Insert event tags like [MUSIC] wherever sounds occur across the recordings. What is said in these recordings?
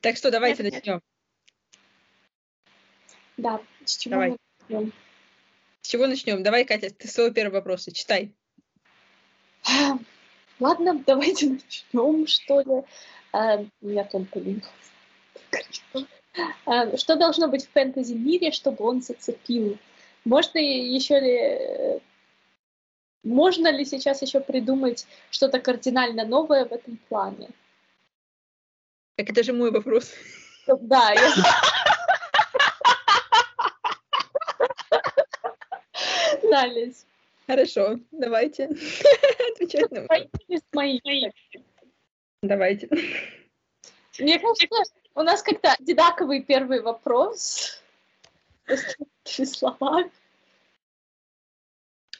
Так что давайте нет. начнем. Да, с чего Давай. начнем? С чего начнем? Давай, Катя, ты свой первый вопрос читай. [SIGHS] Ладно, [LAUGHS] давайте начнем, что ли. А, Я блин. [LAUGHS] А, Что должно быть в фэнтези-мире, чтобы он зацепил? Можно еще ли... э, Можно ли сейчас еще придумать что-то кардинально новое в этом плане? Так это же мой вопрос. Да, я... [LAUGHS] Да. Хорошо, давайте [LAUGHS] отвечать на мои? Давайте. Мне кажется, у нас как-то одинаковый первый вопрос. Словами.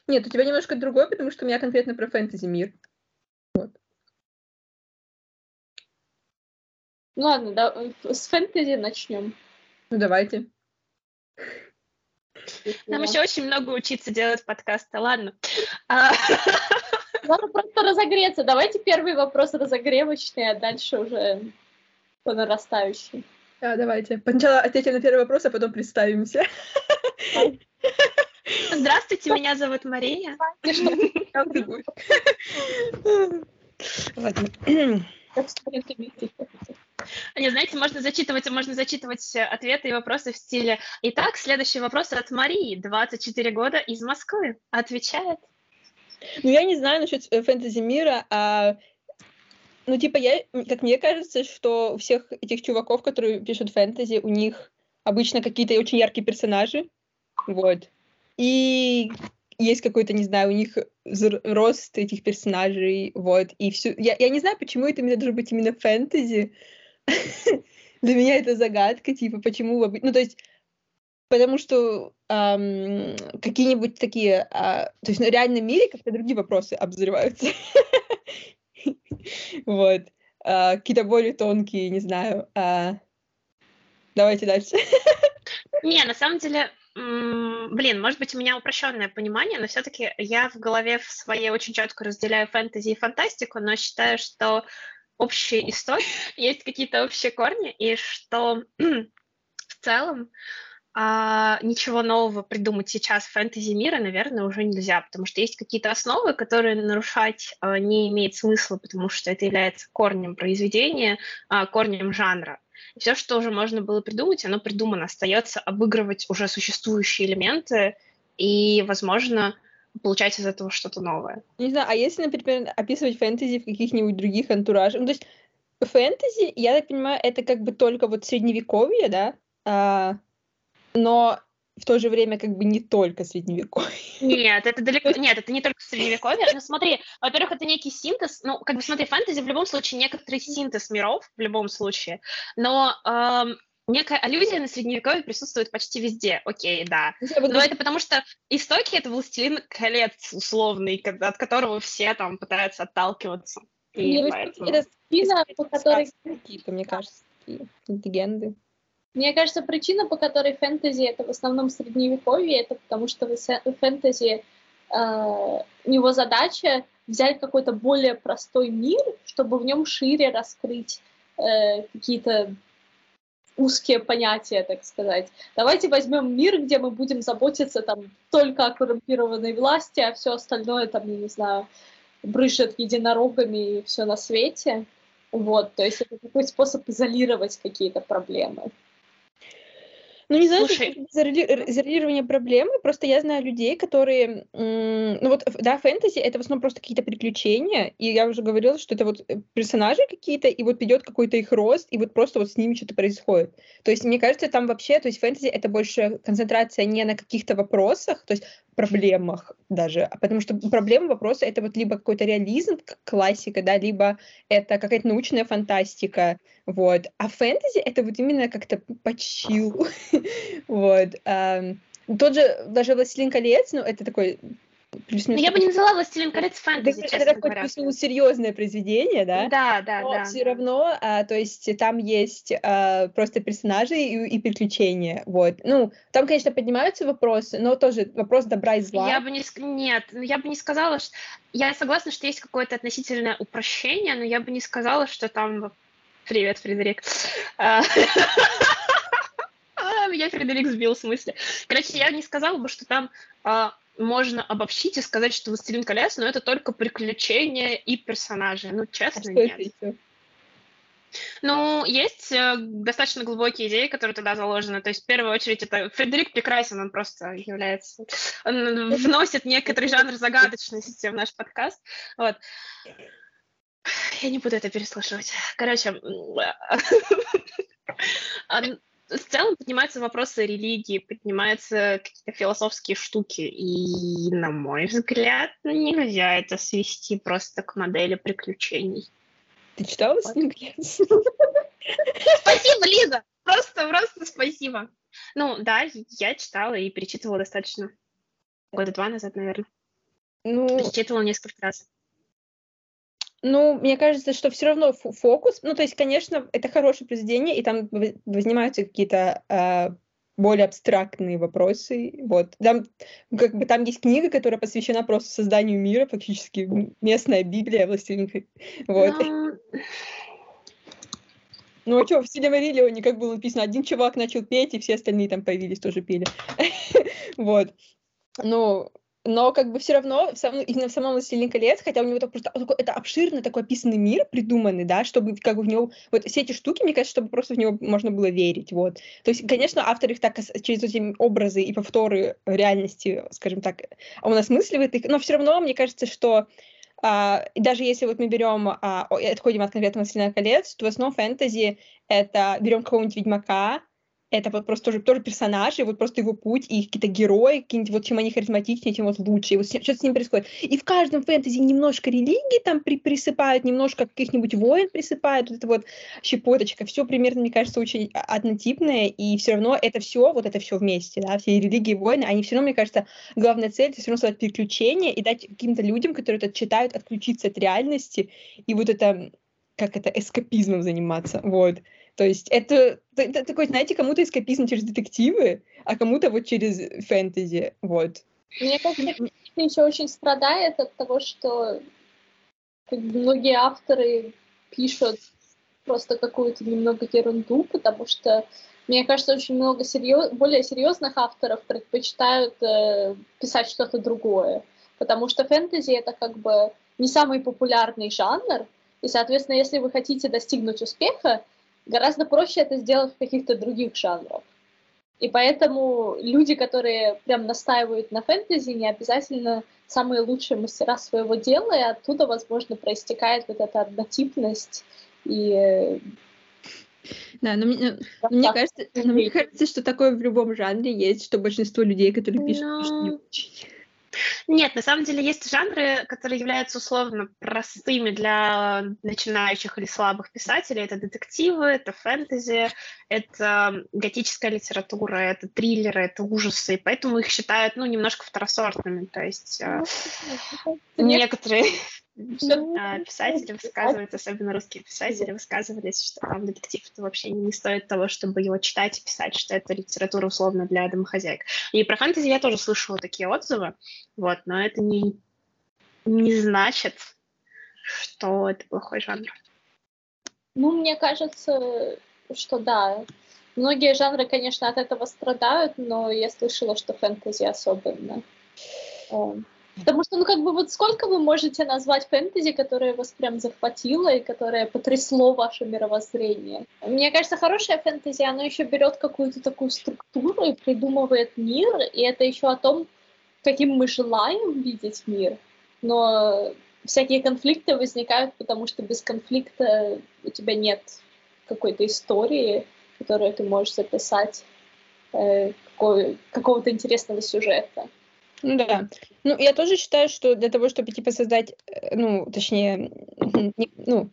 Нет, у тебя немножко другой, потому что у меня конкретно про фэнтези мир. Ну ладно, да, с фэнтези начнем. Ну давайте. Нам еще очень много учиться делать подкасты, ладно. А, [LAUGHS] Надо просто разогреться. Давайте первый вопрос разогревочный, а дальше уже по нарастающей. Да, давайте. Сначала ответим на первый вопрос, а потом представимся. Здравствуйте, меня зовут Мария. Ладно. Не, знаете, можно зачитывать, можно зачитывать э, ответы и вопросы в стиле «Итак, следующий вопрос от Марии, 24 года, из Москвы». Отвечает. Ну, я не знаю насчет э, фэнтези мира, а ну, типа, я, как мне кажется, что у всех этих чуваков, которые пишут фэнтези, у них обычно какие-то очень яркие персонажи, вот. И есть какой-то, не знаю, у них рост этих персонажей, вот, и все. Я, я не знаю, почему это именно должно быть именно фэнтези. [LAUGHS] Для меня это загадка, типа, почему... Ну, то есть, потому что ам, какие-нибудь такие... а, то есть, ну, в реальном мире как-то другие вопросы обозреваются. [LAUGHS] Вот. А, Какие-то более тонкие, не знаю. а. Давайте дальше. [LAUGHS] Не, на самом деле, блин, может быть, у меня упрощенное понимание, но все-таки я в голове в своей очень четко разделяю фэнтези и фантастику, но считаю, что общие истории, [LAUGHS] есть какие-то общие корни, и что [CLEARS THROAT] в целом а, ничего нового придумать сейчас в фэнтези мира, наверное, уже нельзя, потому что есть какие-то основы, которые нарушать а, не имеет смысла, потому что это является корнем произведения, а, корнем жанра. Все, что уже можно было придумать, оно придумано. Остается обыгрывать уже существующие элементы и, возможно, получать из этого что-то новое. Не знаю, а если, например, описывать фэнтези в каких-нибудь других антуражах? Ну, то есть фэнтези, я так понимаю, это как бы только вот средневековье, да? А, но в то же время как бы не только средневековье. Нет, это далеко... Нет, это не только средневековье. Но смотри, во-первых, это некий синтез. Ну, как бы смотри, фэнтези в любом случае некоторый синтез миров, в любом случае. Но эм, некая аллюзия на средневековье присутствует почти везде. Окей, да. Вот Но это потому что истоки — это «Властелин колец» условный, от которого все там пытаются отталкиваться. И поэтому- это Причина, по которой какие-то, мне кажется, такие легенды. Мне кажется, причина, по которой фэнтези это в основном средневековье, это потому что в фэнтези э, у него задача взять какой-то более простой мир, чтобы в нем шире раскрыть э, какие-то узкие понятия, так сказать. Давайте возьмем мир, где мы будем заботиться там только о коррумпированной власти, а все остальное там, я не знаю, брызжет единорогами и все на свете. Вот, то есть это такой способ изолировать какие-то проблемы. Ну, не знаю, Слушай. что изолирование проблемы, просто я знаю людей, которые, ну вот, да, фэнтези — это в основном просто какие-то приключения, и я уже говорила, что это вот э, персонажи какие-то, и вот идет какой-то их рост, и вот просто вот с ними что-то происходит. То есть, мне кажется, там вообще, то есть фэнтези — это больше концентрация не на каких-то вопросах, то есть проблемах даже, а потому что проблемы, вопросы — это вот либо какой-то реализм, классика, да, либо это какая-то научная фантастика, вот. А фэнтези — это вот именно как-то почил, [LAUGHS] вот. Тот же даже «Властелин колец», ну, это такой Ну, плюс-минус... я бы не называла «Властелин колец» это, фэнтези, это честно такое плюс-минус серьезное произведение, да? Да, да, Но да. все равно, а, то есть там есть а, просто персонажи и, и приключения, вот. Ну, там, конечно, поднимаются вопросы, но тоже вопрос добра и зла. Я бы не... Нет, ну, я бы не сказала, что... Я согласна, что есть какое-то относительное упрощение, но я бы не сказала, что там Привет, Фредерик. А, [LAUGHS] а, меня Фредерик сбил в смысле. Короче, я не сказала бы, что там а, можно обобщить и сказать, что «Властелин колец», но это только приключения и персонажи. Ну, честно, нет. Ну, есть э, достаточно глубокие идеи, которые туда заложены. То есть, в первую очередь, это Фредерик прекрасен, он просто является... Он вносит некоторый жанр загадочности в наш подкаст. Вот. Я не буду это переслушивать. Короче, [LAUGHS] в целом поднимаются вопросы религии, поднимаются какие-то философские штуки. И, на мой взгляд, нельзя это свести просто к модели приключений. Ты читала вот. Спасибо, Лиза! Просто, просто спасибо. Ну, да, я читала и перечитывала достаточно. Года два назад, наверное. Ну, перечитывала несколько раз. Ну, мне кажется, что все равно фокус, ну, то есть, конечно, это хорошее произведение, и там возникаются какие-то э, более абстрактные вопросы. Вот. Там, как бы, там есть книга, которая посвящена просто созданию мира, фактически местная Библия властелин. Вот. Но... [LAUGHS] Ну а что, в Силимариллионе как было написано, один чувак начал петь, и все остальные там появились, тоже пели. [LAUGHS] Вот. Ну, но как бы все равно в самом, именно в самом «Властелине колец», хотя у него это просто такой, это обширный такой описанный мир придуманный, да, чтобы как бы в него, вот все эти штуки, мне кажется, чтобы просто в него можно было верить, вот. То есть, конечно, автор их так через эти образы и повторы реальности, скажем так, он осмысливает их, но все равно мне кажется, что а, даже если вот мы берем, а, отходим от конкретного «Властелина колец», то в основном фэнтези это берем какого-нибудь ведьмака, это вот просто тоже, тоже персонажи, вот просто его путь, и какие-то герои, какие-нибудь, вот чем они харизматичнее, тем вот лучше, и вот что с ним происходит. И в каждом фэнтези немножко религии там при присыпают, немножко каких-нибудь войн присыпают, вот это вот щепоточка, все примерно, мне кажется, очень однотипное, и все равно это все, вот это все вместе, да, все религии, войны, они все равно, мне кажется, главная цель, это все равно создать приключения и дать каким-то людям, которые это читают, отключиться от реальности, и вот это, как это, эскапизмом заниматься, вот. То есть это, это такой, знаете, кому-то эскапизм через детективы, а кому-то вот через фэнтези, вот. Мне кажется, еще очень страдает от того, что многие авторы пишут просто какую-то немного ерунду, потому что мне кажется, очень много серьез... более серьезных авторов предпочитают э, писать что-то другое, потому что фэнтези это как бы не самый популярный жанр, и, соответственно, если вы хотите достигнуть успеха, гораздо проще это сделать в каких-то других жанрах. И поэтому люди, которые прям настаивают на фэнтези, не обязательно самые лучшие мастера своего дела, и оттуда, возможно, проистекает вот эта однотипность и да, но, мне, но мне, кажется, но мне кажется, что такое в любом жанре есть, что большинство людей, которые пишут, но... пишут не очень. Нет, на самом деле есть жанры, которые являются условно простыми для начинающих или слабых писателей. Это детективы, это фэнтези, это готическая литература, это триллеры, это ужасы, и поэтому их считают, ну, немножко второсортными. То есть э, некоторые ну, а, писатели высказываются, особенно русские писатели, высказывались, что там детектив это вообще не стоит того, чтобы его читать и писать, что это литература условно для домохозяек. И про фэнтези я тоже слышала такие отзывы, вот, но это не, не значит, что это плохой жанр. Ну, мне кажется, что да. Многие жанры, конечно, от этого страдают, но я слышала, что фэнтези особенно. Потому что, ну, как бы, вот сколько вы можете назвать фэнтези, которое вас прям захватило и которое потрясло ваше мировоззрение? Мне кажется, хорошая фэнтези, оно еще берет какую-то такую структуру и придумывает мир, и это еще о том, каким мы желаем видеть мир. Но всякие конфликты возникают, потому что без конфликта у тебя нет какой-то истории, которую ты можешь записать, э, какого-то интересного сюжета. Ну да. Ну, я тоже считаю, что для того, чтобы, типа, создать, э, ну, точнее, [LAUGHS] не, ну,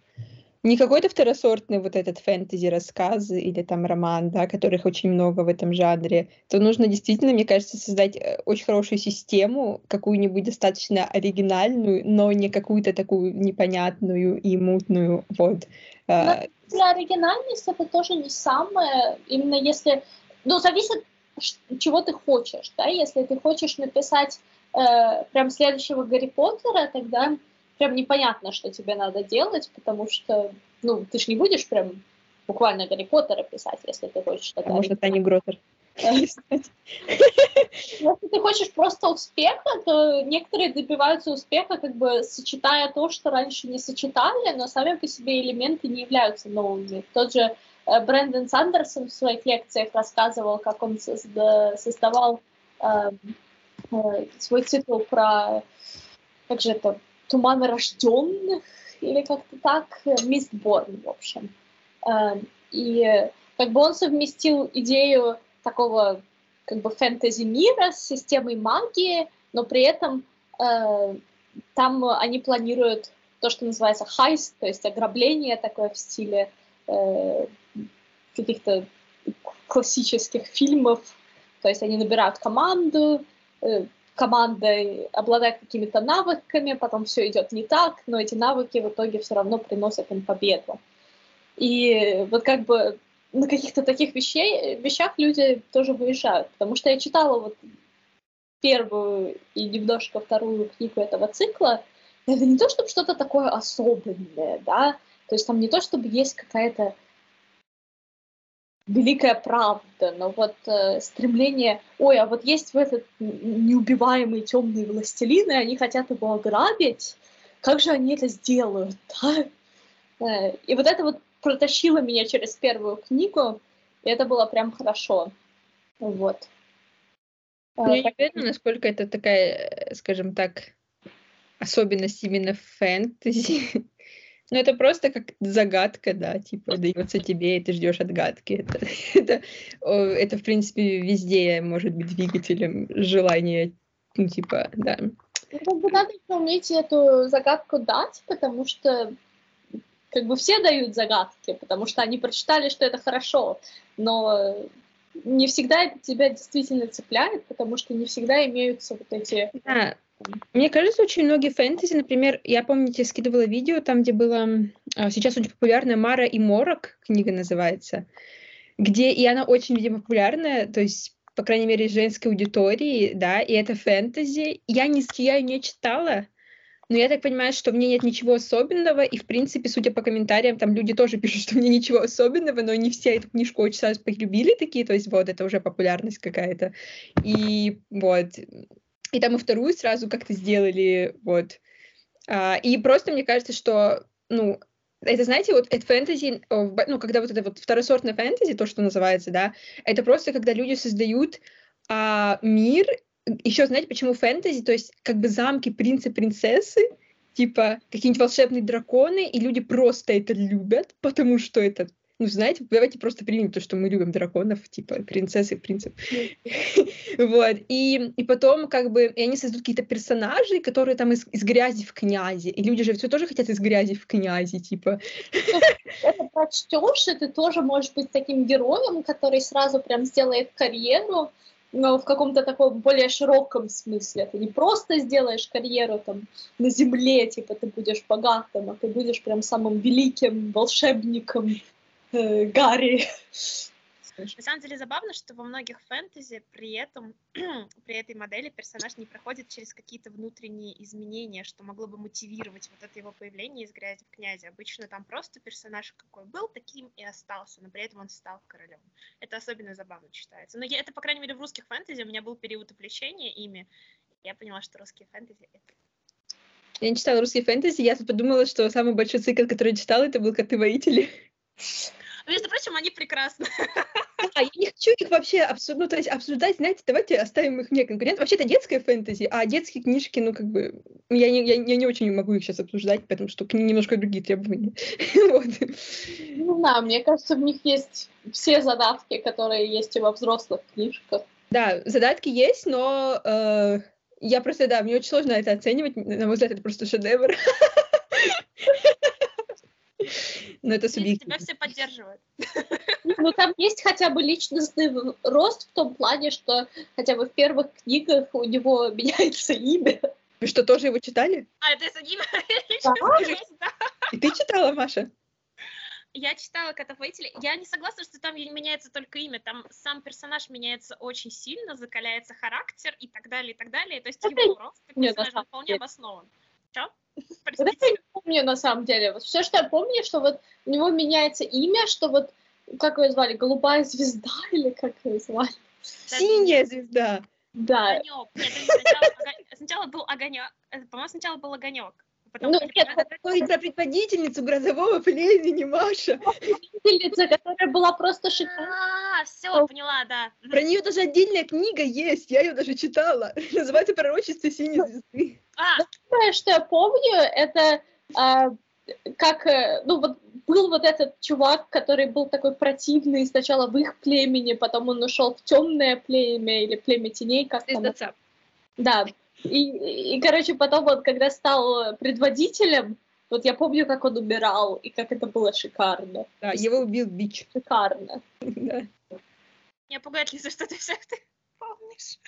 не какой-то второсортный вот этот фэнтези-рассказ или там роман, да, которых очень много в этом жанре, то нужно действительно, мне кажется, создать э, очень хорошую систему, какую-нибудь достаточно оригинальную, но не какую-то такую непонятную и мутную, вот. Но для оригинальности это тоже не самое, именно если, ну, зависит чего ты хочешь, да, если ты хочешь написать э, прям следующего Гарри Поттера, тогда прям непонятно, что тебе надо делать, потому что ну, ты же не будешь прям буквально Гарри Поттера писать, если ты хочешь. А может, Таня Гротер. Если ты хочешь просто успеха, то некоторые добиваются успеха, как бы сочетая то, что раньше не сочетали, но сами по себе элементы не являются новыми. Тот же Брэндон Сандерсон в своих лекциях рассказывал, как он создавал эм, э, свой цикл про, как же это, туманы рожденных, или как-то так, Мистборн, в общем. Эм, и как бы он совместил идею такого как бы фэнтези мира с системой магии, но при этом э, там они планируют то, что называется хайст, то есть ограбление такое в стиле э, каких-то классических фильмов. То есть они набирают команду, э, команда обладает какими-то навыками, потом все идет не так, но эти навыки в итоге все равно приносят им победу. И вот как бы на каких-то таких вещей, вещах люди тоже выезжают. Потому что я читала вот первую и немножко вторую книгу этого цикла. Это не то, чтобы что-то такое особенное, да, то есть там не то, чтобы есть какая-то великая правда, но вот э, стремление, ой, а вот есть в этот неубиваемый темный властелин, и они хотят его ограбить, как же они это сделают, да? Э, и вот это вот протащила меня через первую книгу, и это было прям хорошо. Вот. Ну, я не уверена, насколько это такая, скажем так, особенность именно фэнтези. [LAUGHS] Но это просто как загадка, да, типа дается тебе, и ты ждешь отгадки. Это, [LAUGHS] это, это, в принципе, везде может быть двигателем желания, ну, типа, да. Ну, как бы надо уметь эту загадку дать, потому что как бы все дают загадки, потому что они прочитали, что это хорошо, но не всегда это тебя действительно цепляет, потому что не всегда имеются вот эти... Да. Мне кажется, очень многие фэнтези, например, я, помните, скидывала видео там, где было а, сейчас очень популярная Мара и Морок, книга называется, где, и она очень, видимо, популярная, то есть по крайней мере, женской аудитории, да, и это фэнтези. Я не, я ее не читала, но я так понимаю, что в ней нет ничего особенного, и, в принципе, судя по комментариям, там люди тоже [LAUGHS] пишут, что в ней ничего особенного, но не все эту книжку очень сразу полюбили такие, то есть вот, это уже популярность какая-то. И вот, и там и вторую сразу как-то сделали, вот. А, и просто мне кажется, что, ну, это, знаете, вот это фэнтези, ну, когда вот это вот второсортное фэнтези, то, что называется, да, это просто когда люди создают а, мир еще знаете, почему фэнтези? То есть как бы замки принцы, принцессы, типа какие-нибудь волшебные драконы, и люди просто это любят, потому что это ну, знаете, давайте просто примем то, что мы любим драконов, типа принцессы, принцев. [LAUGHS] вот. И, и потом, как бы, и они создают какие-то персонажи, которые там из, из грязи в князи. И люди же все тоже хотят из грязи в князи, типа. Это прочтешь, и ты тоже можешь быть таким героем, который сразу прям сделает карьеру, но в каком-то таком более широком смысле. Ты не просто сделаешь карьеру там на земле, типа ты будешь богатым, а ты будешь прям самым великим волшебником э, Гарри. На самом деле забавно, что во многих фэнтези при этом, [CLEARS THROAT] при этой модели персонаж не проходит через какие-то внутренние изменения, что могло бы мотивировать вот это его появление из грязи в князе. Обычно там просто персонаж какой был, таким и остался, но при этом он стал королем. Это особенно забавно читается. Но я, это, по крайней мере, в русских фэнтези у меня был период увлечения ими. Я поняла, что русские фэнтези — это я не читала русские фэнтези, я тут подумала, что самый большой цикл, который я читала, это был «Коты-воители». Между прочим, они прекрасны. А я не хочу их вообще обсуждать, ну, то есть обсуждать, знаете, давайте оставим их вне конкурента. Вообще это детская фэнтези, а детские книжки, ну, как бы, я не, я, я не очень могу их сейчас обсуждать, потому что к ним немножко другие требования. [LAUGHS] вот. Ну да, мне кажется, в них есть все задатки, которые есть и во взрослых книжках. Да, задатки есть, но э, я просто, да, мне очень сложно это оценивать, на мой взгляд, это просто шедевр. [LAUGHS] Но это субъективно. Тебя все поддерживают. Ну, там есть хотя бы личностный рост в том плане, что хотя бы в первых книгах у него [LAUGHS] меняется имя. Вы что, тоже его читали? А, это имя? [LAUGHS] Да. И ты читала, Маша? Я читала Котоводителя. Я не согласна, что там меняется только имя. Там сам персонаж меняется очень сильно, закаляется характер и так далее, и так далее. То есть его рост как персонажа вполне обоснован. Что? [LAUGHS] Вот это я не помню на самом деле. Вот все, что я помню, что вот у него меняется имя, что вот как его звали, голубая звезда [LAUGHS] или как его звали? Синяя звезда. Да. Огонек. Нет, сначала, сначала был огонек. э, По-моему, сначала был огонек. Потом Ну, были нет, про предводительницу грозового [LAUGHS] племени, Маша. Учительница, которая была просто шикарная. А, все, поняла, да. Про нее даже отдельная книга есть, я ее даже читала. [LAUGHS] Называется «Пророчество синей звезды». А, Первое, что я помню, это а, как, э, ну вот был вот этот чувак, который был такой противный сначала в их племени, потом он ушел в темное племя или племя теней, как там. Звездоцап. Да. И, и, короче, потом он, когда стал предводителем, вот я помню, как он умирал, и как это было шикарно. Да, его убил бич. Шикарно. [LAUGHS] Да. меня пугает, Лиза, что ты все ты помнишь.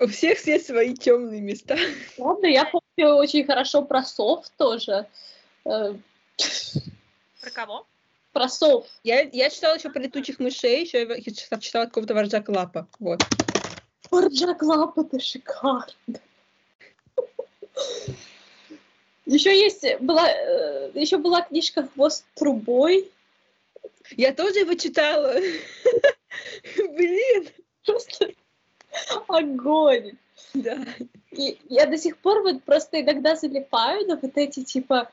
У всех есть свои темные места. Ладно, я помню очень хорошо про сов тоже. Э, Про кого? Про сов. Я, я читала еще про летучих мышей, еще я читала, какого-то воржа Клапа. Вот. Борджак Лап, это шикарно. Еще есть была, э, еще была книжка «Хвост трубой». Я тоже его читала. [LAUGHS] Блин. Просто огонь. Да. И я до сих пор вот просто иногда залипаю на вот эти типа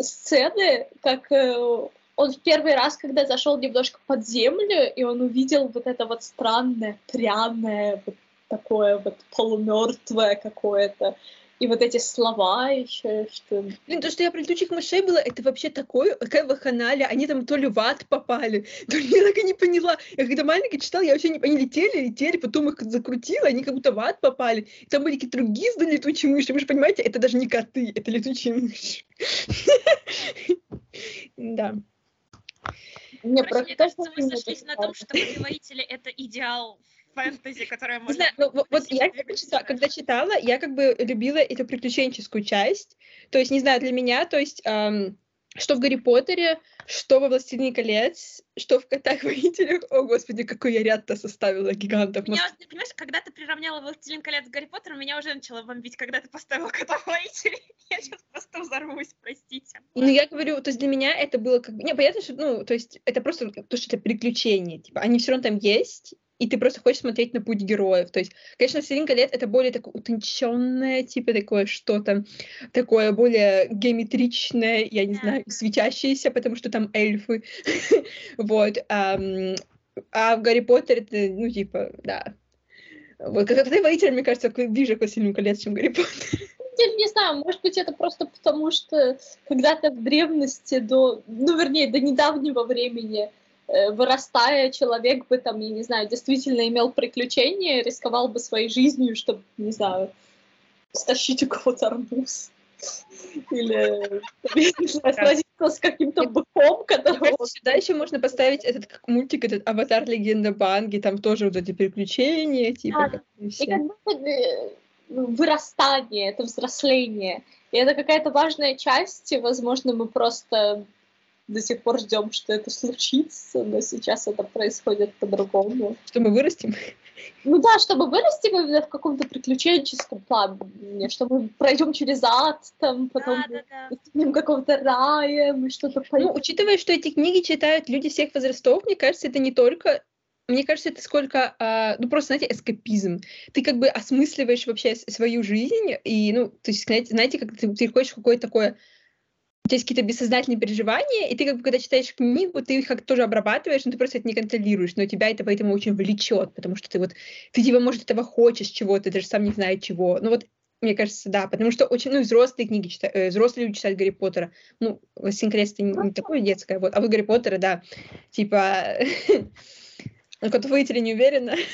сцены, как э, он в первый раз, когда зашел немножко под землю, и он увидел вот это вот странное, пряное, вот такое вот полумертвое какое-то. И вот эти слова еще, что... Блин, то, что я про летучих мышей была, это вообще такое, такая ваханалия. Они там то ли в ад попали, то ли я так и не поняла. Я когда маленькая читала, я вообще не... Они летели, летели, потом их закрутила, они как будто в ад попали. И там были какие-то другие злые летучие мыши. Вы же понимаете, это даже не коты, это летучие мыши. [LAUGHS] Да. Мне Короче, мне кажется, мы сошлись на том, что предводители — это идеал фэнтези, которое можно... знаю, ну, вот, я когда читала, когда читала, я как бы любила эту приключенческую часть. То есть, не знаю, для меня, то есть, ам, что в Гарри Поттере, что во Властелине колец, что в Котах-воителях. О, господи, какой я ряд-то составила гигантов. Меня, вот, понимаешь, когда ты приравняла «Властелин колец» с Гарри Поттером, меня уже начало бомбить, когда ты поставила кота воителей. [LAUGHS] Я сейчас просто взорвусь, простите. Ну, я говорю, то есть для меня это было как бы... Не, понятно, что, ну, то есть это просто то, что это приключения, типа, они все равно там есть, и ты просто хочешь смотреть на путь героев. То есть, конечно, «Властелин колец» — это более такое утонченное, типа, такое что-то, такое более геометричное, я не знаю, светящееся, потому что там эльфы. [LAUGHS] Вот. А в «Гарри Поттере» это, ну, типа, да. Вот, как ты воитель, мне кажется, ближе к «Властелину колец», чем Гарри Поттер. Я не знаю, может быть, это просто потому, что когда-то в древности, до, ну, вернее, до недавнего времени, вырастая, человек бы там, я не знаю, действительно имел приключения, рисковал бы своей жизнью, чтобы, не знаю, стащить у кого-то арбуз. Или, сразиться с каким-то быком, которого... сюда еще можно поставить этот как мультик, этот «Аватар. Легенда Банги», там тоже вот эти приключения, типа, и как будто э, вырастание, это взросление. И это какая-то важная часть, возможно, мы просто до сих пор ждем, что это случится, но сейчас это происходит по-другому. Что мы вырастем. Ну да, чтобы вырасти именно в каком-то приключенческом плане, что мы пройдем через ад, там, потом Да, да, да. какого-то рая, мы что-то Ну, поймем. учитывая, что эти книги читают люди всех возрастов, мне кажется, это не только мне кажется, это сколько, а, ну, просто, знаете, эскапизм. Ты как бы осмысливаешь вообще свою жизнь, и, ну, то есть, знаете, знаете как ты переходишь в какое-то такое у тебя есть какие-то бессознательные переживания, и ты как бы, когда читаешь книгу, ты их как тоже обрабатываешь, но ты просто это не контролируешь, но тебя это поэтому очень влечет, потому что ты вот, ты типа, может, этого хочешь чего-то, даже сам не знаешь чего. Ну вот, мне кажется, да, потому что очень, ну, взрослые книги читают, э, взрослые люди читают Гарри Поттера. Ну, это не, не такое детское, вот, а вот Гарри Поттера, да, типа, [LAUGHS] ну, как выйти не уверена. [LAUGHS]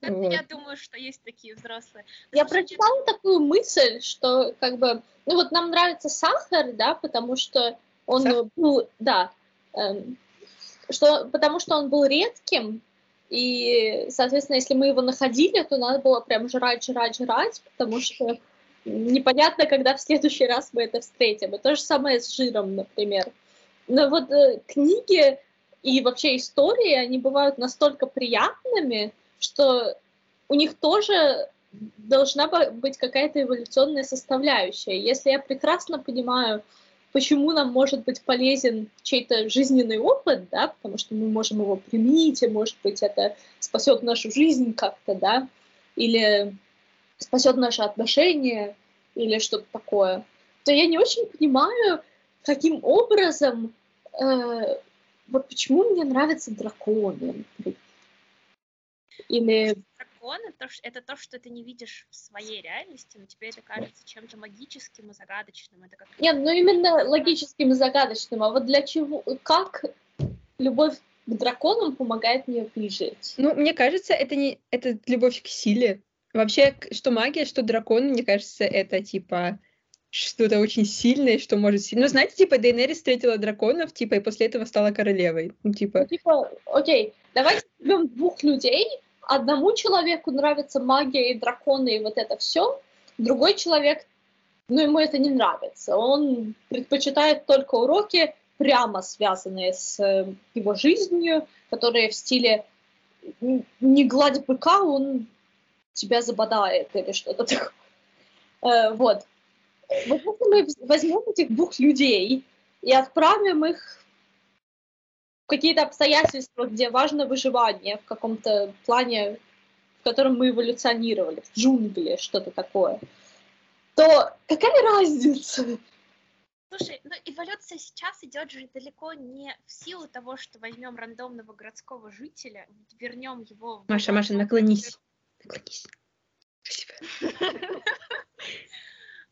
Вот. Я думаю, что есть такие взрослые. Я Слушайте, прочитала такую мысль, что как бы, ну вот нам нравится сахар, да, потому что он Сахар? был, да, эм, что, потому что он был редким, и, соответственно, если мы его находили, то надо было прям жрать, жрать, жрать, потому что непонятно, когда в следующий раз мы это встретим. И то же самое с жиром, например. Но вот э, книги и вообще истории, они бывают настолько приятными, что у них тоже должна быть какая-то эволюционная составляющая. Если я прекрасно понимаю, почему нам может быть полезен чей-то жизненный опыт, да, потому что мы можем его применить, и, может быть, это спасет нашу жизнь как-то, да, или спасет наши отношения, или что-то такое, то я не очень понимаю, каким образом, э, вот почему мне нравятся драконы, или дракон это, это то, что ты не видишь в своей реальности, но тебе это кажется чем-то магическим и загадочным. Это как... Нет, ну именно логическим и загадочным. А вот для чего, как любовь к драконам помогает мне выжить? Ну, мне кажется, это не это любовь к силе. Вообще, что магия, что дракон, мне кажется, это типа что-то очень сильное, что может. Ну, знаете, типа, Дейнерис встретила драконов, типа, и после этого стала королевой. Ну, типа... Ну, типа, окей, давайте возьмем двух людей, одному человеку нравится магия и драконы и вот это все, другой человек, ну, ему это не нравится. Он предпочитает только уроки, прямо связанные с э, его жизнью, которые в стиле не гладь быка, он тебя забодает или что-то такое. Э, вот. Вот если мы возьмем этих двух людей и отправим их какие-то обстоятельства, где важно выживание в каком-то плане, в котором мы эволюционировали, в джунгли, что-то такое, то какая разница? Слушай, ну эволюция сейчас идет же далеко не в силу того, что возьмем рандомного городского жителя, вернем его... Маша, Маша, наклонись. Наклонись. [LAUGHS] Спасибо.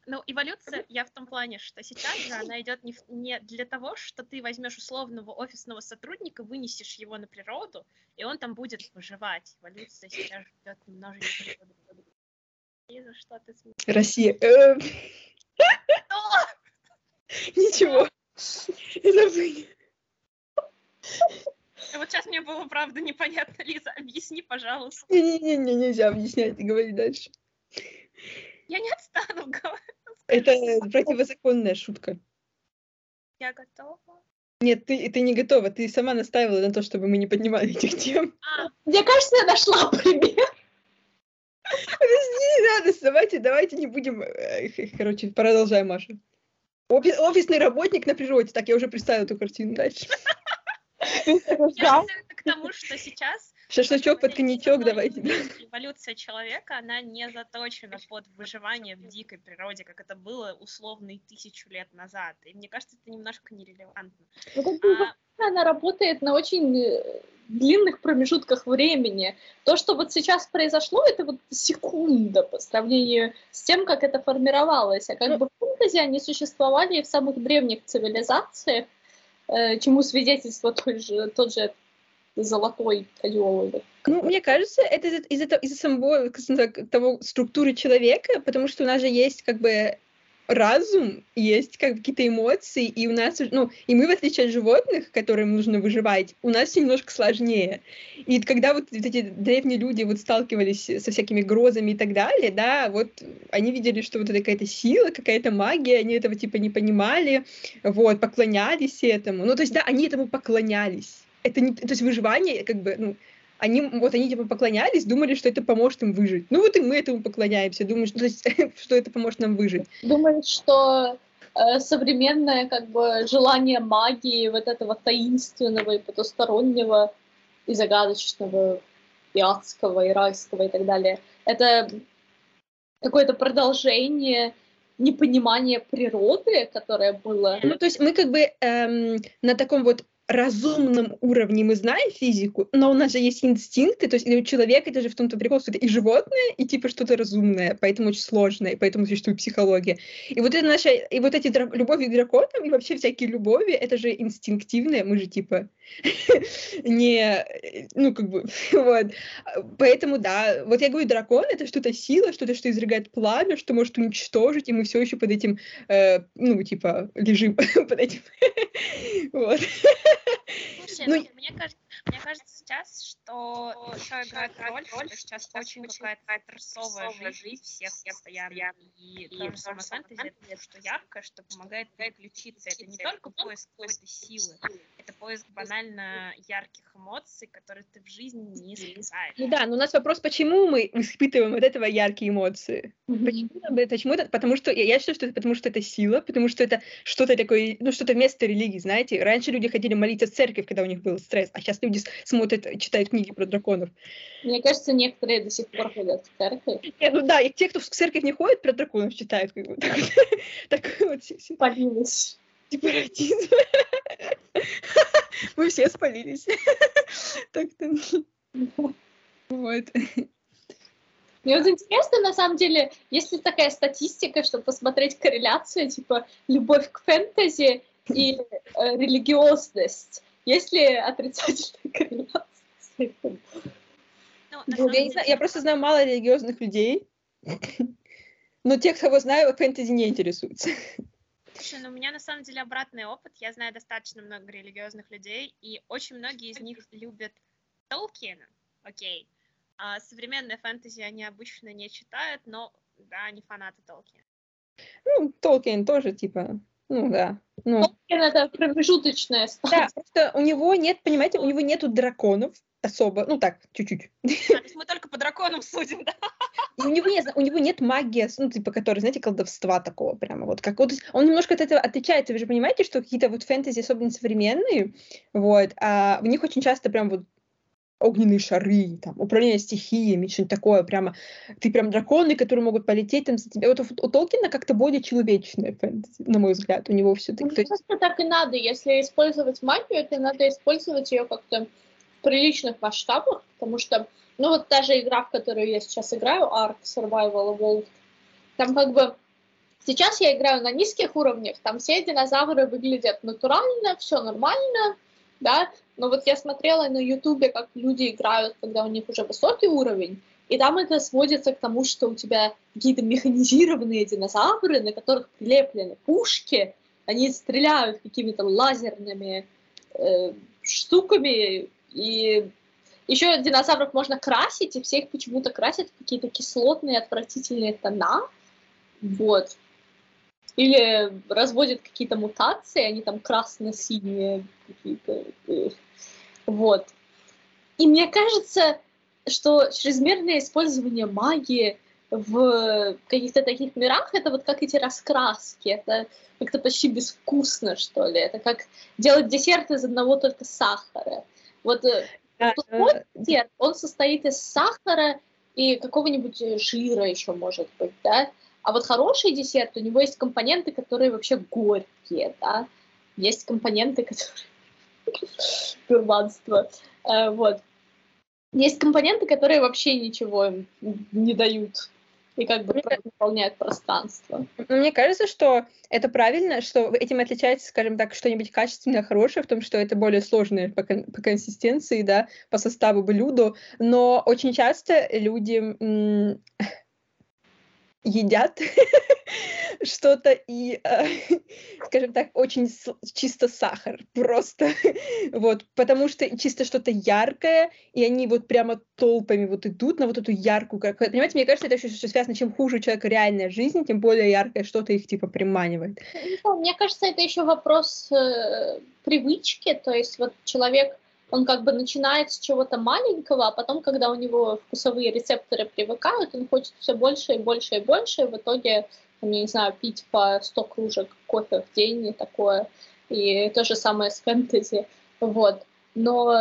Ну, эволюция, я в том плане, что сейчас же она идет не, не для того, что ты возьмешь условного офисного сотрудника, вынесешь его на природу, и он там будет выживать. Эволюция сейчас идет немножечко и за что ты смеешься? Россия. Эм. [LAUGHS] Ничего. Забыли. Вот сейчас мне было, правда, непонятно, Лиза, объясни, пожалуйста. Не-не-не, нельзя объяснять, говори дальше. Я не отстану говорить. Это противозаконная шутка. Я готова. Нет, ты, ты не готова. Ты сама настаивала на то, чтобы мы не поднимали этих тем. А. Мне кажется, я нашла пример. Подожди, не надо, давайте, давайте не будем... Короче, продолжай, Маша. Офис, офисный работник на природе. Так, я уже представила эту картину дальше. Я к тому, что сейчас Шашлычок под коньячок давайте. Эволюция человека, она не заточена под выживание в дикой природе, как это было условно тысячу лет назад. И мне кажется, это немножко нерелевантно. Ну, а... Она работает на очень э, длинных промежутках времени. То, что вот сейчас произошло, это вот секунда по сравнению с тем, как это формировалось. А как ну... бы в фэнтези они существовали в самых древних цивилизациях, э, чему свидетельство тот же, тот же золотой козел. Ну, мне кажется, это из-за из самого того структуры человека, потому что у нас же есть как бы разум, есть как какие-то эмоции, и у нас, ну, и мы, в отличие от животных, которым нужно выживать, у нас все немножко сложнее. И когда вот эти древние люди вот сталкивались со всякими грозами и так далее, да, вот они видели, что вот это какая-то сила, какая-то магия, они этого типа не понимали, вот, поклонялись этому. Ну, то есть, да, они этому поклонялись это не, то есть выживание, как бы, ну, они, вот они типа поклонялись, думали, что это поможет им выжить. Ну вот и мы этому поклоняемся, думаем, что, [LAUGHS] что это поможет нам выжить. Думают, что э, современное как бы желание магии, вот этого таинственного и потустороннего, и загадочного, и адского, и райского, и так далее, это какое-то продолжение непонимания природы, которое было. Ну, то есть мы как бы эм, на таком вот разумном уровне мы знаем физику, но у нас же есть инстинкты, то есть у человека это же в том-то прикол, что это и животное, и типа что-то разумное, поэтому очень сложное, поэтому существует психология. И вот это наша, и вот эти дра- любови к драконам, и вообще всякие любови, это же инстинктивное, мы же типа [LAUGHS] не, ну как бы, [LAUGHS] вот. Поэтому да, вот я говорю, дракон это что-то сила, что-то, что изрыгает пламя, что может уничтожить, и мы все еще под этим, э, ну типа, лежим [LAUGHS] под этим. вот. Слушай, ну, мне, кажется, мне кажется, сейчас что еще играет роль, что сейчас очень какая-то стрессовая жизнь всех постоянно. И то же самое фэнтези, это что яркое, что помогает переключиться. Это не только поиск какой-то силы, это поиск банально ярких эмоций, которые ты в жизни не испытаешь. Ну да, но у нас вопрос, почему мы [LAUGHS] испытываем от этого яркие эмоции? Почему, почему это? Потому что я, я считаю, что это потому что это сила, потому что это что-то такое, ну что-то вместо религии, знаете. Раньше люди ходили молиться в церковь, когда у них был стресс, а сейчас люди смотрят, читают книги про драконов. Мне кажется, некоторые до сих пор ходят в церковь. Нет, ну да, и те, кто в церковь не ходит, про драконов читают. Как бы, так, вот. [LAUGHS] Спалилась. Сепаратизм. [LAUGHS] Мы все спалились. [LAUGHS] Так-то. Вот. Мне вот интересно, на самом деле, есть ли такая статистика, чтобы посмотреть корреляцию, типа, любовь к фэнтези и э, религиозность? Есть ли отрицательная [LAUGHS] корреляция? Ну, ну, я, не знаю, я просто знаю мало религиозных людей, [CLEARS THROAT] но тех, кого знаю, фэнтези не интересуются. Слушай, ну у меня на самом деле обратный опыт. Я знаю достаточно много религиозных людей, и очень многие из них любят Толкина, окей. А современные фэнтези они обычно не читают, но да, они фанаты Толкина. Ну, Толкин тоже, типа, ну да. Ну. Толкин это промежуточная стадия. Да, просто у него нет, понимаете, у него нету драконов особо, ну так, чуть-чуть. А, то есть мы только по драконам судим, да? И у него нет, у него нет магии, ну, типа, которой, знаете, колдовства такого прямо, вот, как вот, он немножко от этого отличается, вы же понимаете, что какие-то вот фэнтези, особенно современные, вот, а в них очень часто прям вот огненные шары, там, управление стихиями, что-нибудь такое, прямо, ты прям драконы, которые могут полететь там за тебя. Вот у, у Толкина как-то более человечное фэнтези, на мой взгляд, у него все-таки. Ну, есть... так и надо, если использовать магию, то надо использовать ее как-то в приличных масштабах, потому что, ну вот та же игра, в которую я сейчас играю, Ark Survival Evolved, там как бы Сейчас я играю на низких уровнях, там все динозавры выглядят натурально, все нормально, да, но вот я смотрела на Ютубе, как люди играют, когда у них уже высокий уровень, и там это сводится к тому, что у тебя какие-то механизированные динозавры, на которых прилеплены пушки, они стреляют какими-то лазерными э, штуками, и еще динозавров можно красить, и все их почему-то красят в какие-то кислотные, отвратительные тона. Вот или разводят какие-то мутации, они там красно-синие какие-то. Э, вот. И мне кажется, что чрезмерное использование магии в каких-то таких мирах, это вот как эти раскраски, это как-то почти безвкусно, что ли. Это как делать десерт из одного только сахара. Вот э, плохой десерт, он состоит из сахара и какого-нибудь жира еще, может быть, да, а вот хороший десерт, у него есть компоненты, которые вообще горькие, да, есть компоненты, которые... [LAUGHS] Гурманство. Э, вот. Есть компоненты, которые вообще ничего не дают и как бы заполняют пространство. Ну, мне кажется, что это правильно, что этим отличается, скажем так, что-нибудь качественное, хорошее, в том, что это более сложное по, кон- по консистенции, да, по составу блюду, но очень часто люди [LAUGHS] едят [LAUGHS] что-то и, э, [LAUGHS] скажем так, очень чисто сахар, просто, [LAUGHS] вот, потому что чисто что-то яркое, и они вот прямо толпами вот идут на вот эту яркую, как, понимаете, мне кажется, это еще связано, чем хуже у человека реальная жизнь, тем более яркое что-то их типа приманивает. Ну, мне кажется, это еще вопрос э, привычки, то есть вот человек он как бы начинает с чего-то маленького, а потом, когда у него вкусовые рецепторы привыкают, он хочет все больше и больше и больше, и в итоге, я не знаю, пить по 100 кружек кофе в день и такое. И то же самое с фэнтези. Вот. Но...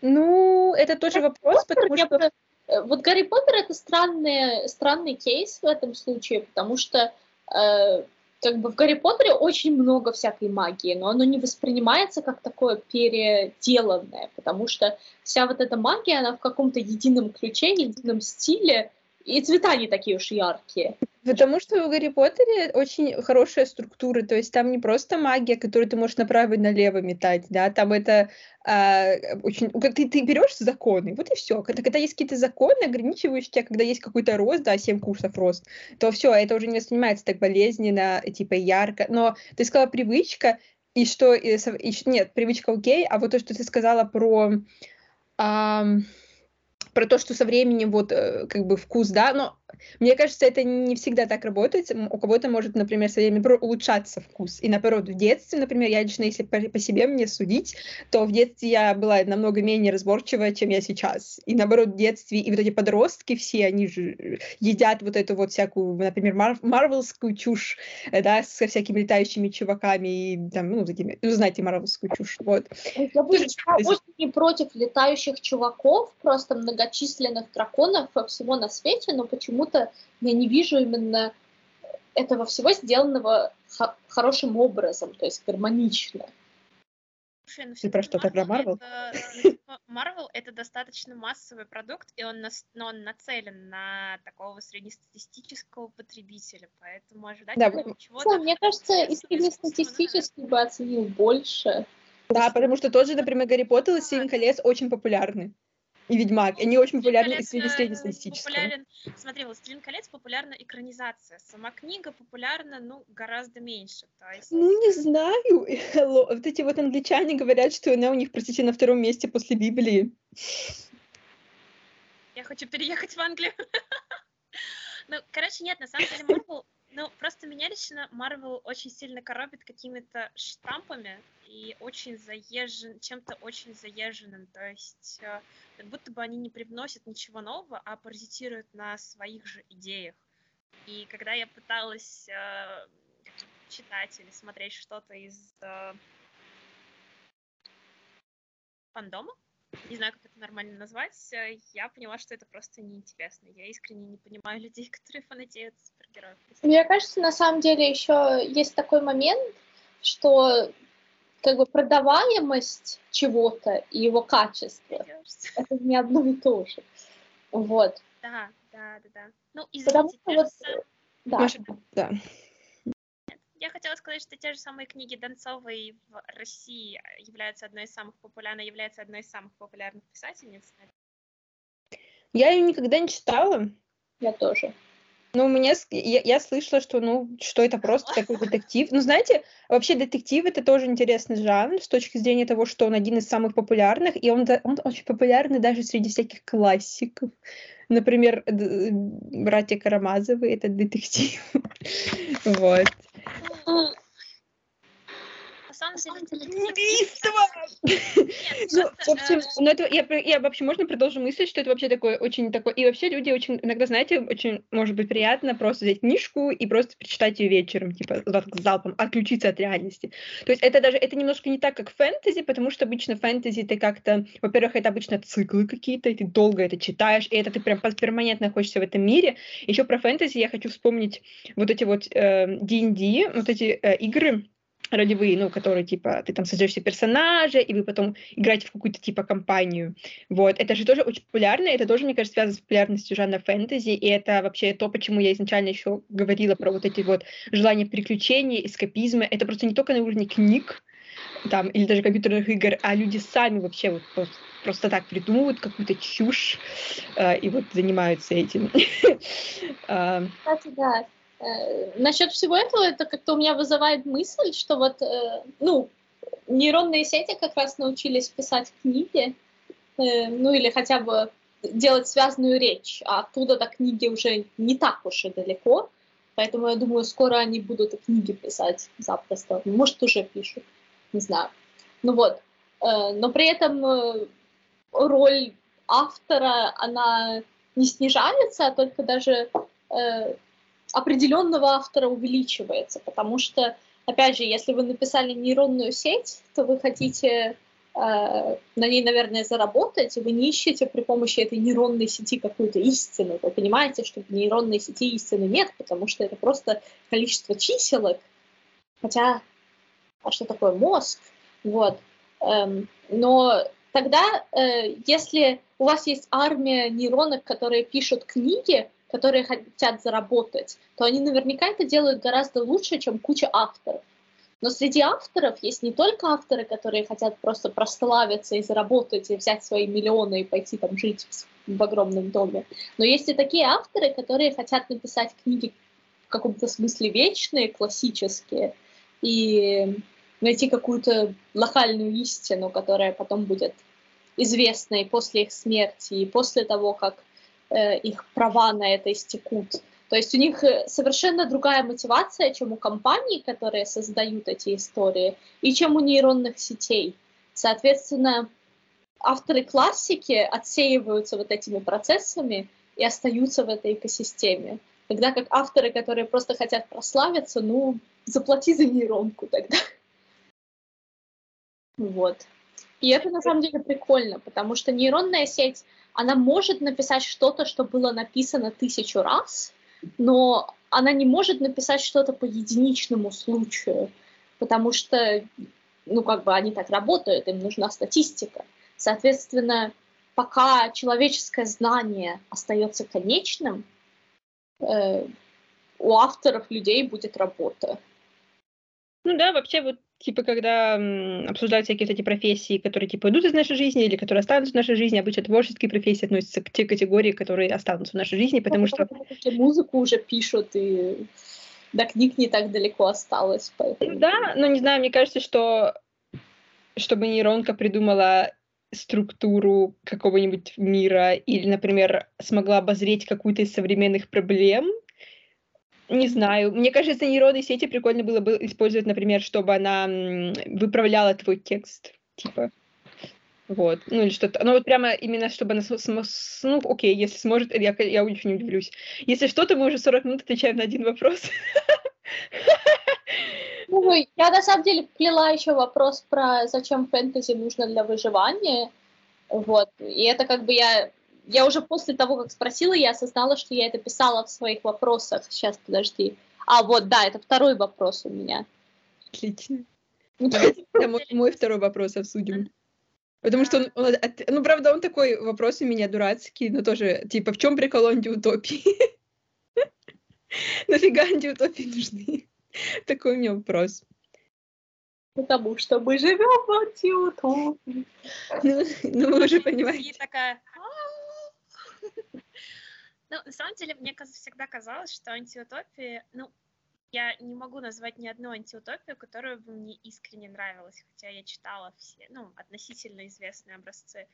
Ну, это тоже вопрос, потому что... Э, вот Гарри Поттер это странный, странный кейс в этом случае, потому что э, как бы в Гарри Поттере очень много всякой магии, но оно не воспринимается как такое переделанное, потому что вся вот эта магия, она в каком-то едином ключе, едином стиле, и цвета не такие уж яркие. Потому что в Гарри Поттере очень хорошая структура, то есть там не просто магия, которую ты можешь направо и налево метать, да, там это а, очень... Ты, ты берешь законы, вот и все. Когда, когда есть какие-то законы, ограничивающие тебя, когда есть какой-то рост, да, 7 курсов рост, то все, это уже не воспринимается так болезненно, типа ярко. Но ты сказала привычка, и что... И, и, нет, привычка окей, а вот то, что ты сказала про а, про то, что со временем вот э, как бы вкус, да, но мне кажется, это не всегда так работает. У кого-то может, например, со временем улучшаться вкус. И наоборот, в детстве, например, я лично, если по, по себе мне судить, то в детстве я была намного менее разборчивая, чем я сейчас. И наоборот, в детстве, и вот эти подростки все, они же едят вот эту вот всякую, например, мар- марвелскую чушь, э, да, со всякими летающими чуваками и там, ну, такими, ну, знаете, марвелскую чушь, вот. Я бы очень не против летающих чуваков, просто многочисленных драконов всего на свете, но почему почему-то я не вижу именно этого всего сделанного хорошим образом, то есть гармонично. Слушай, ну Ты про что, про Марвел? Марвел это достаточно массовый продукт, и он, нас, но он нацелен на такого среднестатистического потребителя, поэтому ожидать да, чего-то... Мне кажется, и среднестатистический бы оценил больше. Да, потому что тот же, например, Гарри Поттер и Семь колец очень популярны и Ведьмак. Они очень популярны колец, и среднестатистического. Популярен, смотри, «Властелин колец» популярна экранизация. Сама книга популярна, ну, гораздо меньше. То есть... Ну, не знаю. [LAUGHS] Вот эти вот англичане говорят, что она у них, простите, на втором месте после Библии. Я хочу переехать в Англию. [LAUGHS] Ну, короче, нет, на самом деле Марвел ну, просто меня лично Марвел очень сильно коробит какими-то штампами и очень заезжен, чем-то очень заезженным. То есть э, как будто бы они не привносят ничего нового, а паразитируют на своих же идеях. И когда я пыталась э, читать или смотреть что-то из э, фандома, не знаю, как это нормально назвать, э, я поняла, что это просто неинтересно. Я искренне не понимаю [LAUGHS] людей, которые фанатеют супергероев. Мне кажется, на самом деле еще есть такой момент, что как бы продаваемость чего-то и его качество это не одно и то же. Вот. Да, да, да, да. Ну, извините, Потому что вот, да. Может, да я хотела сказать, что те же самые книги Донцовой в России являются одной из самых популярных, является одной из самых популярных писательниц. Я ее никогда не читала. Я тоже. Ну, мне, я, я слышала, что, ну, что это просто такой детектив. Ну, знаете, вообще детектив — это тоже интересный жанр с точки зрения того, что он один из самых популярных, и он, он очень популярный даже среди всяких классиков. Например, «Братья Карамазовы» — это детектив. [LAUGHS] Вот на самом деле... Убийство! Ну, в общем, ну это, я, я вообще, можно продолжу мысль, что это вообще такое, очень такое... И вообще люди очень, иногда, знаете, очень, может быть, приятно просто взять книжку и просто прочитать ее вечером, типа, залпом, отключиться от реальности. То есть это даже, это немножко не так, как фэнтези, потому что обычно фэнтези ты как-то, во-первых, это обычно циклы какие-то, и ты долго это читаешь, и это ты прям перманентно находишься в этом мире. Еще про фэнтези я хочу вспомнить вот эти вот э, D&D, вот эти э, игры, ролевые, ну, которые, типа, ты там создаешь себе персонажа, и вы потом играете в какую-то, типа, компанию. Вот. Это же тоже очень популярно, это тоже, мне кажется, связано с популярностью жанра фэнтези, и это вообще то, почему я изначально еще говорила про вот эти вот желания приключений, эскапизма. Это просто не только на уровне книг, там, или даже компьютерных игр, а люди сами вообще вот просто, так придумывают какую-то чушь э, и вот занимаются этим. [LAUGHS] А. Кстати, да, насчет всего этого, это как-то у меня вызывает мысль, что вот, э, ну, нейронные сети как раз научились писать книги, э, ну или хотя бы делать связанную речь, а оттуда до книги уже не так уж и далеко, поэтому я думаю, скоро они будут и книги писать запросто, может уже пишут, не знаю. Ну вот, но при этом роль автора, она не снижается, а только даже определенного автора увеличивается, потому что, опять же, если вы написали нейронную сеть, то вы хотите э, на ней, наверное, заработать, и вы не ищете при помощи этой нейронной сети какую-то истину. Вы понимаете, что в нейронной сети истины нет, потому что это просто количество чиселок. Хотя, а что такое мозг? Вот. Эм, но тогда, э, если у вас есть армия нейронок, которые пишут книги, которые хотят заработать, то они наверняка это делают гораздо лучше, чем куча авторов. Но среди авторов есть не только авторы, которые хотят просто прославиться и заработать, и взять свои миллионы и пойти там жить в огромном доме, но есть и такие авторы, которые хотят написать книги в каком-то смысле вечные, классические, и найти какую-то локальную истину, которая потом будет известной после их смерти и после того, как их права на это истекут. То есть у них э, совершенно другая мотивация, чем у компаний, которые создают эти истории, и чем у нейронных сетей. Соответственно, авторы классики отсеиваются вот этими процессами и остаются в этой экосистеме. Тогда как авторы, которые просто хотят прославиться, ну, заплати за нейронку тогда. [LAUGHS] Вот. И это на самом деле прикольно, потому что нейронная сеть, она может написать что-то, что было написано тысячу раз, но она не может написать что-то по единичному случаю, потому что, ну, как бы они так работают, им нужна статистика. Соответственно, пока человеческое знание остается конечным, э, у авторов людей будет работа. Ну да, вообще вот типа, когда м, обсуждают всякие вот эти профессии, которые, типа, идут из нашей жизни или которые останутся в нашей жизни, обычно творческие профессии относятся к те категории, которые останутся в нашей жизни, потому что... Музыку уже пишут, и до книг не так далеко осталось. Поэтому... Да, но не знаю, мне кажется, что чтобы нейронка придумала структуру какого-нибудь мира или, например, смогла обозреть какую-то из современных проблем, не знаю. Мне кажется, нейронные сети прикольно было бы использовать, например, чтобы она выправляла твой текст. Типа. Вот. Ну или что-то. Ну вот прямо именно, чтобы она... Ну, окей, если сможет, я, я очень удивлюсь. Если что-то, мы уже 40 минут отвечаем на один вопрос. Ну, я на самом деле плела еще вопрос про зачем фэнтези нужно для выживания. Вот. И это как бы я я уже после того, как спросила, я осознала, что я это писала в своих вопросах. Сейчас, подожди. А, вот, да, это второй вопрос у меня. Отлично. Это мой, мой второй вопрос обсудим. Потому что он, он, ну, правда, он такой вопрос у меня дурацкий, но тоже, типа, в чем прикол антиутопии? [LAUGHS] Нафига антиутопии нужны? Такой у меня вопрос. Потому что мы живем в антиутопии. Ну, ну вы уже понимаете. такая, ну, на самом деле, мне всегда казалось, что антиутопия, ну, я не могу назвать ни одну антиутопию, которая бы мне искренне нравилась, хотя я читала все, ну, относительно известные образцы.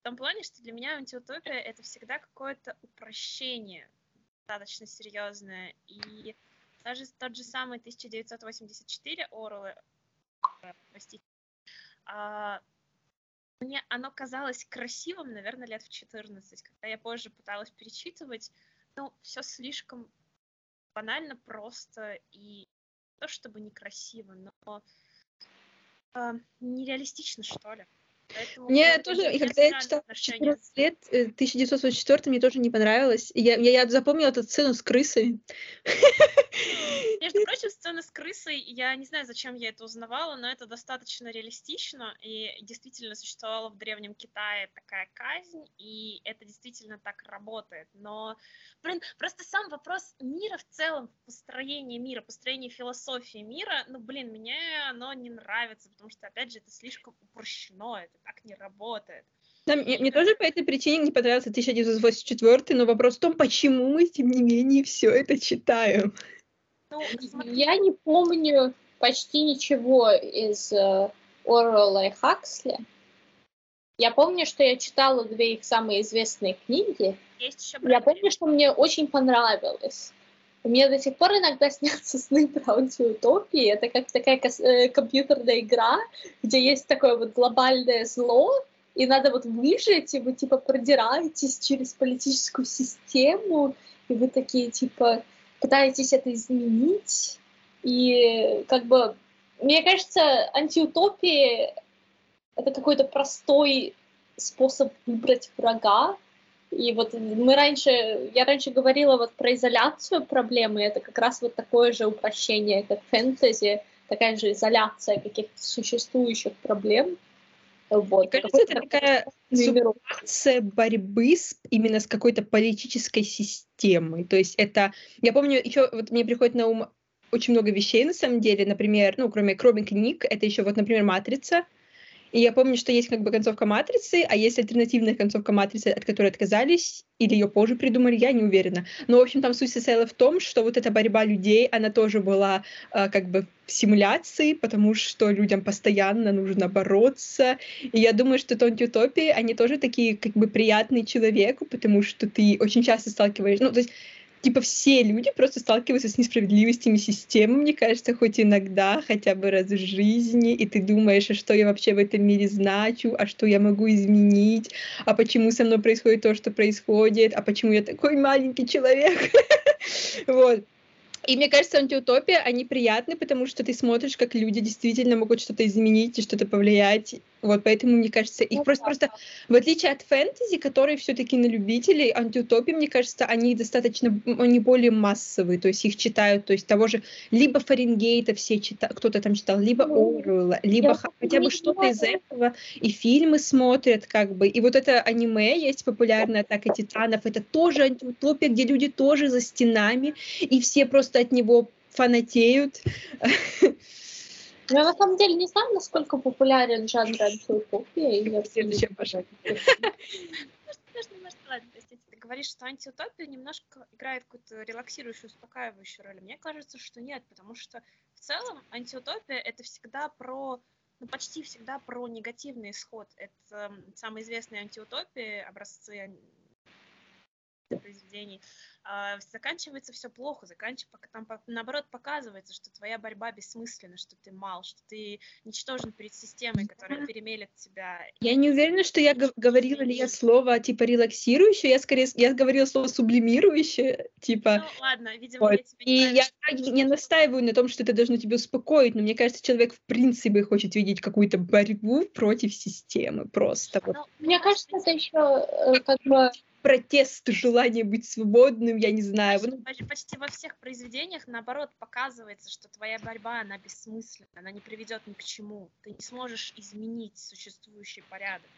В том плане, что для меня антиутопия — это всегда какое-то упрощение достаточно серьезное. И даже тот же самый 1984 Орла, простите, а, мне оно казалось красивым, наверное, лет в 14, когда я позже пыталась перечитывать. Ну, все слишком банально, просто и не то чтобы некрасиво, но э, нереалистично, что ли. Поэтому мне тоже, и когда я читала 14 лет, 1984, э, мне тоже не понравилось. Я, я, я запомнила эту сцену с крысой. [LAUGHS] Между прочим, сцена с крысой, я не знаю, зачем я это узнавала, но это достаточно реалистично, и действительно существовала в Древнем Китае такая казнь, и это действительно так работает. Но, блин, просто сам вопрос мира в целом, построение мира, построение философии мира, ну, блин, мне оно не нравится, потому что, опять же, это слишком упрощено, это так не работает. Да, мне, мне тоже по этой причине не понравился 1984, но вопрос в том, почему мы, тем не менее, все это читаем. Ну, я не помню почти ничего из Орвелла и Хаксли. Я помню, что я читала две их самые известные книги. Есть еще я помню, что мне очень понравилось. У меня до сих пор иногда [LAUGHS] снятся сны про антиутопии. Это как такая э, компьютерная игра, где есть такое вот глобальное зло, и надо вот выжить, и вы типа продираетесь через политическую систему, и вы такие типа пытаетесь это изменить. И как бы, мне кажется, антиутопии это какой-то простой способ выбрать врага, и вот мы раньше, я раньше говорила вот про изоляцию проблемы, это как раз вот такое же упрощение, как фэнтези, такая же изоляция каких-то существующих проблем. Вот. Мне кажется, это такая ситуация борьбы с, именно с какой-то политической системой. То есть это, я помню, еще вот мне приходит на ум очень много вещей на самом деле, например, ну, кроме, кроме книг, это еще вот, например, «Матрица», И я помню, что есть как бы концовка матрицы, а есть альтернативная концовка матрицы, от которой отказались, или ее позже придумали, я не уверена. Но, в общем, там суть состояла в том, что вот эта борьба людей, она тоже была э, как бы в симуляции, потому что людям постоянно нужно бороться. И я думаю, что Тонти они тоже такие как бы приятные человеку, потому что ты очень часто сталкиваешься... Ну, то есть типа все люди просто сталкиваются с несправедливостями системы, мне кажется, хоть иногда, хотя бы раз в жизни, и ты думаешь, а что я вообще в этом мире значу, а что я могу изменить, а почему со мной происходит то, что происходит, а почему я такой маленький человек. [LAUGHS] Вот. И мне кажется, антиутопия, они приятны, потому что ты смотришь, как люди действительно могут что-то изменить и что-то повлиять. Вот, поэтому, мне кажется, их ну, просто, просто, в отличие от фэнтези, которые все-таки на любителей, антиутопии, мне кажется, они достаточно, они более массовые, то есть их читают, то есть того же, либо Фаренгейта все читают, кто-то там читал, либо ну, Оруэлла, либо Я хотя бы что-то из этого, и фильмы смотрят, как бы, и вот это аниме есть популярное «Атака титанов», это тоже антиутопия, где люди тоже за стенами, и все просто от него фанатеют. [LAUGHS] Ну, я на самом деле не знаю, насколько популярен жанр антиутопия. Или... Следующее, пожалуйста. [LAUGHS] Ладно, простите, ты говоришь, что антиутопия немножко играет какую-то релаксирующую, успокаивающую роль. Мне кажется, что нет, потому что в целом антиутопия — это всегда про ну, почти всегда про негативный исход. Это самые известные антиутопии, образцы произведений, а, заканчивается все плохо, заканчивается, там наоборот показывается, что твоя борьба бессмысленна, что ты мал, что ты ничтожен перед системой, которая перемелет тебя. Я не уверена, что я говорила ли я слово типа релаксирующее, я скорее я говорила слово сублимирующее, типа. Ну ладно, видимо, вот. я И я не настаиваю на том, что это должно тебя успокоить, но мне кажется, человек в принципе хочет видеть какую-то борьбу против системы просто. Ну, вот. Мне кажется, это еще э, как бы протест, [LAUGHS] желание быть свободным, я не знаю. Почти, почти во всех произведениях, наоборот, показывается, что твоя борьба, она бессмысленна, она не приведет ни к чему. Ты не сможешь изменить существующий порядок.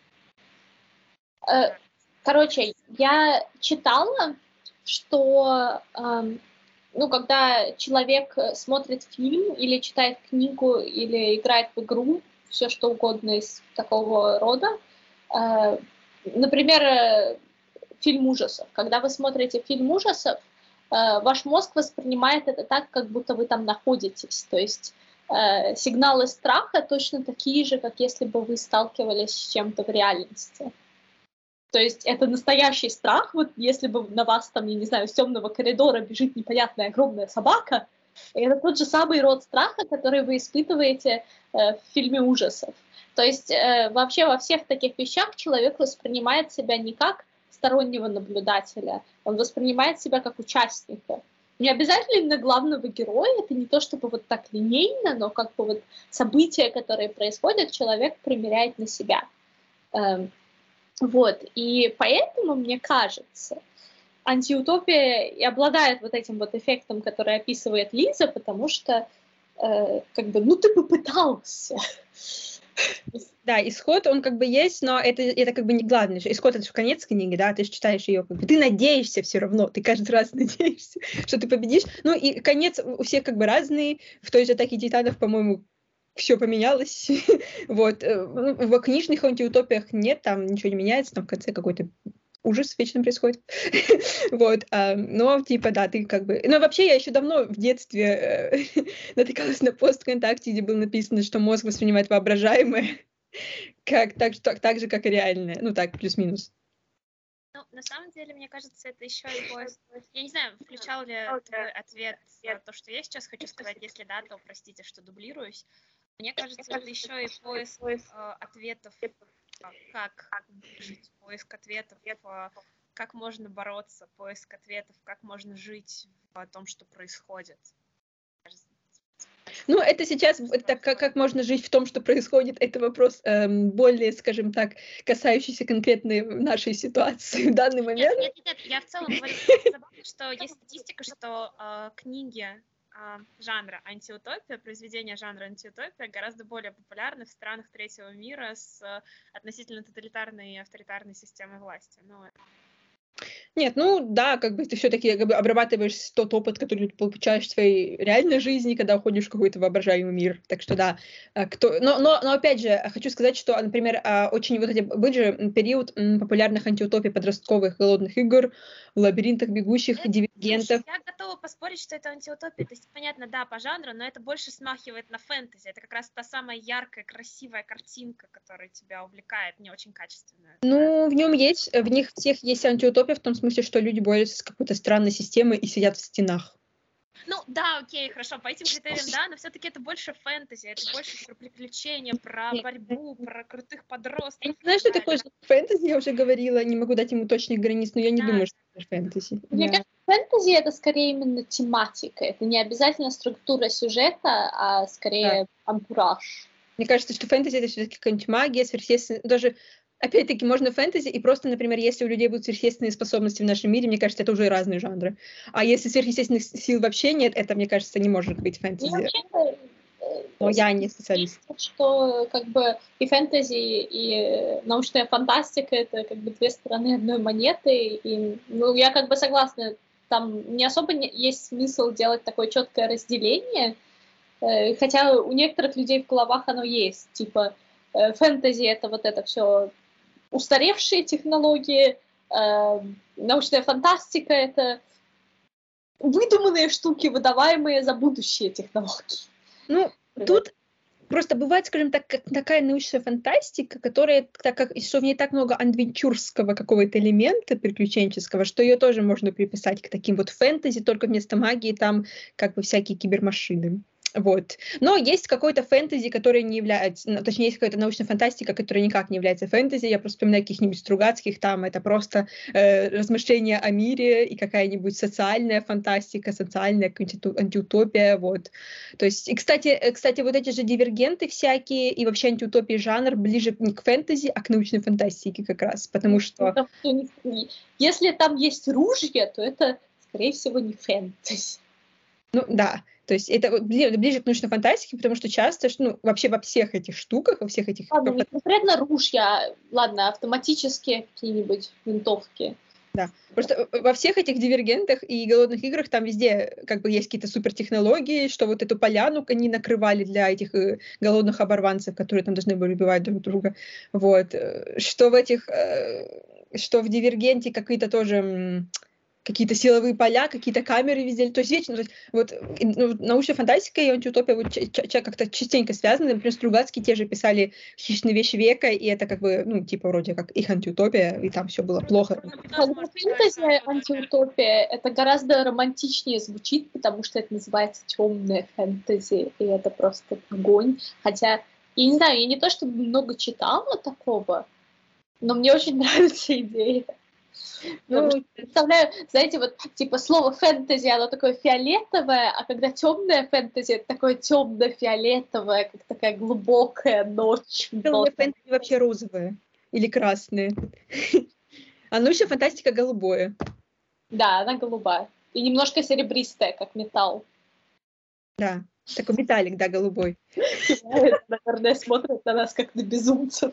Э, короче, я читала, что эм, ну, когда человек смотрит фильм или читает книгу или играет в игру, все что угодно из такого рода, э, например, фильм ужасов. Когда вы смотрите фильм ужасов, э, ваш мозг воспринимает это так, как будто вы там находитесь. То есть э, сигналы страха точно такие же, как если бы вы сталкивались с чем-то в реальности. То есть это настоящий страх, вот если бы на вас там, я не знаю, с темного коридора бежит непонятная огромная собака, это тот же самый род страха, который вы испытываете э, в фильме ужасов. То есть э, вообще во всех таких вещах человек воспринимает себя не как стороннего наблюдателя, он воспринимает себя как участника. Не обязательно именно главного героя, это не то чтобы вот так линейно, но как бы вот события, которые происходят, человек примеряет на себя. Эм, вот, и поэтому, мне кажется, антиутопия и обладает вот этим вот эффектом, который описывает Лиза, потому что, э, как бы, ну ты попытался. Да, исход, он как бы есть, но это, это как бы не главное. Исход — это же конец книги, да, ты же читаешь ее, как бы, ты надеешься все равно, ты каждый раз [LAUGHS] надеешься, что ты победишь. Ну и конец у всех как бы разный. В той же «Атаке титанов», по-моему, все поменялось. [LAUGHS] вот. Э, в книжных антиутопиях нет, там ничего не меняется, там в конце какой-то ужас вечно происходит. [LAUGHS] вот, а, но типа, да, ты как бы... Но вообще я еще давно в детстве э, [LAUGHS] натыкалась на пост ВКонтакте, где было написано, что мозг воспринимает воображаемое [LAUGHS] как, так, так, так же, как и реальное. Ну так, плюс-минус. Ну, на самом деле, мне кажется, это еще и поиск. Я не знаю, включал ли твой ответ на то, что я сейчас хочу сказать. Если да, то простите, что дублируюсь. Мне кажется, это еще и поиск э, ответов как, жить, поиск ответов, как можно бороться, поиск ответов, как можно жить в том, что происходит. Ну, это сейчас, это как, как можно жить в том, что происходит, это вопрос эм, более, скажем так, касающийся конкретной нашей ситуации в данный момент. Нет, нет, нет, я в целом говорю, что есть статистика, что э, книги жанра антиутопия, произведения жанра антиутопия гораздо более популярны в странах третьего мира с относительно тоталитарной и авторитарной системой власти. Ну, Нет, ну да, как бы ты все-таки как бы обрабатываешь тот опыт, который ты получаешь в своей реальной жизни, когда уходишь в какой-то воображаемый мир. Так что да, а, кто... но, но, но опять же, хочу сказать, что, например, а, очень вот эти был же период популярных антиутопий подростковых голодных игр, в лабиринтах бегущих, это, дивергентов. Я готова поспорить, что это антиутопия. То есть, понятно, да, по жанру, но это больше смахивает на фэнтези. Это как раз та самая яркая, красивая картинка, которая тебя увлекает, не очень качественная. Ну, в нем есть, в них всех есть антиутопия в том смысле, что люди борются с какой-то странной системой и сидят в стенах. Ну, да, окей, хорошо, по этим критериям, да, но все-таки это больше фэнтези, это больше про приключения, про борьбу, про крутых подростков. Я не знаю, что такое фэнтези, я уже говорила, не могу дать ему точных границ, но я не да. думаю, что это фэнтези. Мне да. кажется, фэнтези это скорее именно тематика, это не обязательно структура сюжета, а скорее да. антураж. Мне кажется, что фэнтези это все-таки какая-нибудь магия, сверхъестественная, даже опять-таки, можно фэнтези, и просто, например, если у людей будут сверхъестественные способности в нашем мире, мне кажется, это уже разные жанры. А если сверхъестественных сил вообще нет, это, мне кажется, не может быть фэнтези. Ну, Но я не специалист. Что как бы и фэнтези, и научная фантастика — это как бы две стороны одной монеты. И, ну, я как бы согласна, там не особо не, есть смысл делать такое четкое разделение, э, хотя у некоторых людей в головах оно есть, типа э, фэнтези — это вот это все устаревшие технологии, э, научная фантастика — это выдуманные штуки, выдаваемые за будущие технологии. Ну, тут просто бывает, скажем так, такая научная фантастика, которая, так как что в ней так много адвенчурского какого-то элемента приключенческого, что ее тоже можно приписать к таким вот фэнтези, только вместо магии там как бы всякие кибермашины. Вот. Но есть какой-то фэнтези, который не является, ну, точнее, есть какая-то научная фантастика, которая никак не является фэнтези. Я просто вспоминаю каких-нибудь Стругацких, там это просто э, размышления о мире и какая-нибудь социальная фантастика, социальная антиутопия, вот. То есть, и, кстати, э, кстати, вот эти же дивергенты всякие и вообще антиутопии жанр ближе не к фэнтези, а к научной фантастике как раз, потому ну, что... Если там есть ружья, то это, скорее всего, не фэнтези. Ну да, то есть это ближе, к научной фантастике, потому что часто, ну, вообще во всех этих штуках, во всех этих... Ладно, не конкретно ружья, ладно, автоматические какие-нибудь винтовки. Да, просто во всех этих дивергентах и голодных играх там везде как бы есть какие-то супертехнологии, что вот эту поляну они накрывали для этих э, голодных оборванцев, которые там должны были убивать друг друга. Вот. Э, что в этих, э, что в дивергенте какие-то тоже какие-то силовые поля, какие-то камеры везде. То есть вечно, то есть, вот ну, научная фантастика и антиутопия вот, как-то частенько связаны. Например, Стругацкие те же писали «Хищные вещи века», и это как бы, ну, типа, вроде как их антиутопия, и там все было плохо. Фэнтези антиутопия, это гораздо романтичнее звучит, потому что это называется темная фэнтези, и это просто огонь. Хотя, я не знаю, я не то чтобы много читала такого, но мне очень [LAUGHS] нравится идея. Ну, представляю, знаете, вот типа слово фэнтези, оно такое фиолетовое, а когда темное фэнтези, это такое темно-фиолетовое, как такая глубокая ночь. Темное фэнтези вообще розовое или красное. А ну еще фантастика голубое. Да, она голубая. И немножко серебристая, как металл. Да, такой металлик, да, голубой. [LAUGHS] Наверное, смотрят на нас как на безумцев.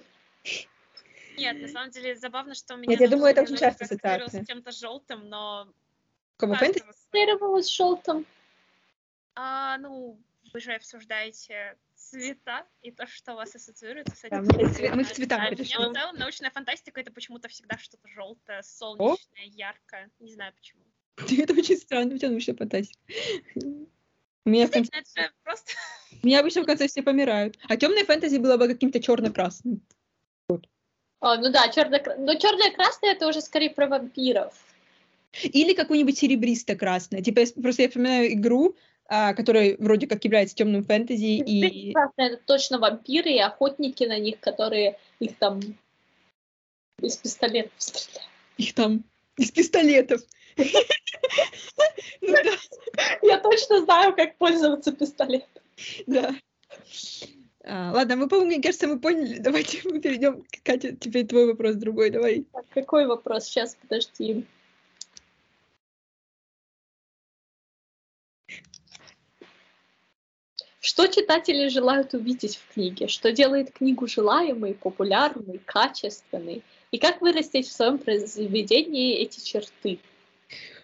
Нет, на самом деле забавно, что у меня... Нет, я думаю, это очень часто ассоциация. с чем-то желтым, но... Кому фэнтези? Ассоциировалась с желтым. А, ну, вы же обсуждаете цвета и то, что вас ассоциируется с этим. Да, мы, цвет, мы к цветам а, меня в целом научная фантастика это почему-то всегда что-то желтое, солнечное, О? яркое. Не знаю почему. [LAUGHS] Это очень странно, у тебя научная фантастика. У меня, в конце... просто... у меня обычно в конце все помирают. А темная фэнтези было бы каким-то черно-красным. О, ну да, черно но черное-красное это уже скорее про вампиров. Или какую-нибудь серебристо-красное. Типа, просто я вспоминаю игру, а, которая вроде как является темным фэнтези. И... Красное это точно вампиры и охотники на них, которые их там из пистолетов стреляют. Их там из пистолетов. Ну я точно знаю, как пользоваться пистолетом. Да. А, ладно, мы, по-моему, мне кажется, мы поняли. [LAUGHS] Давайте мы перейдем. Катя, теперь твой вопрос другой, давай. Какой вопрос? Сейчас, подожди. Что читатели желают увидеть в книге? Что делает книгу желаемой, популярной, качественной? И как вырастить в своем произведении эти черты?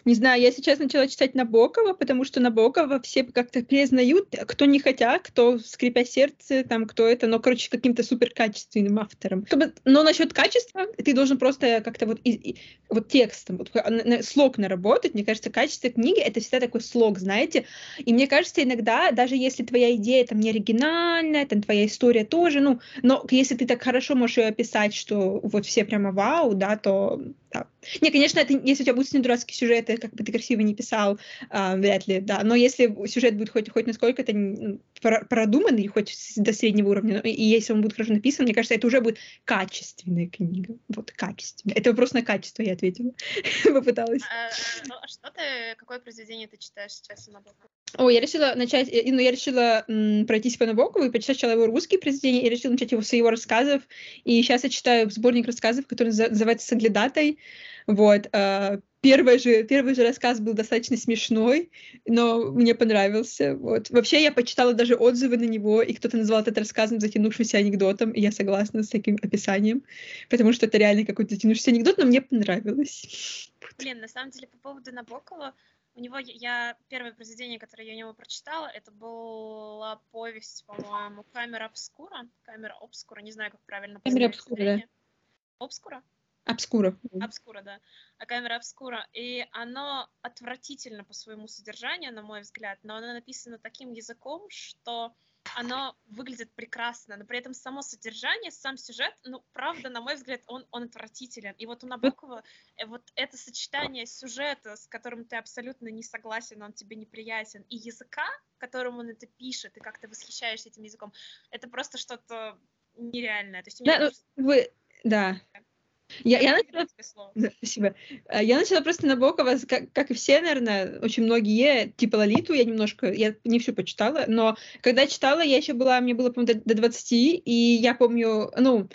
Не знаю, я сейчас начала читать Набокова, потому что Набокова все как-то признают, кто не хотя, кто скрипя сердце, там, кто это, но, короче, каким-то суперкачественным автором. Но насчет качества ты должен просто как-то вот, и, и, вот текстом, вот, слог наработать. Мне кажется, качество книги — это всегда такой слог, знаете. И мне кажется, иногда, даже если твоя идея там не оригинальная, там твоя история тоже, ну, но если ты так хорошо можешь ее описать, что вот все прямо вау, да, то да. Не, конечно, это, если у тебя будут дурацкие сюжеты, как бы ты красиво не писал, а, вряд ли, да. Но если сюжет будет хоть, хоть насколько-то ну, продуманный, хоть до среднего уровня, и если он будет хорошо написан, мне кажется, это уже будет качественная книга. Вот, качественная. Это вопрос на качество, я ответила. [LAUGHS] Попыталась. А, ну, а что ты, какое произведение ты читаешь сейчас на? О, я решила начать, э, ну, я решила м, пройтись по Набокову и почитать сначала его русские произведения, и решила начать его с его рассказов. И сейчас я читаю сборник рассказов, который называется «Соглядатай». Вот. Э, первый, же, первый же рассказ был достаточно смешной, но мне понравился. Вот. Вообще я почитала даже отзывы на него, и кто-то назвал этот рассказом затянувшимся анекдотом, и я согласна с таким описанием, потому что это реально какой-то затянувшийся анекдот, но мне понравилось. Блин, на самом деле, по поводу Набокова, у него я первое произведение, которое я у него прочитала, это была повесть, по-моему, Камера обскура, Камера обскура, не знаю, как правильно. Камера обскура, да. Обскура? Обскура. Обскура, да. А камера обскура. И оно отвратительно по своему содержанию, на мой взгляд, но оно написано таким языком, что оно выглядит прекрасно, но при этом само содержание, сам сюжет, ну, правда, на мой взгляд, он, он отвратителен. И вот у Набокова э, вот это сочетание сюжета, с которым ты абсолютно не согласен, он тебе неприятен, и языка, которым он это пишет, и как ты восхищаешься этим языком, это просто что-то нереальное. То есть да, просто... вы, да. Я, я начала... Да, спасибо. Э, я начала просто Набокова, как, как и все, наверное, очень многие, типа Лолиту, я немножко, я не всю почитала, но когда читала, я еще была, мне было, по-моему, до, до 20, и я помню, ну,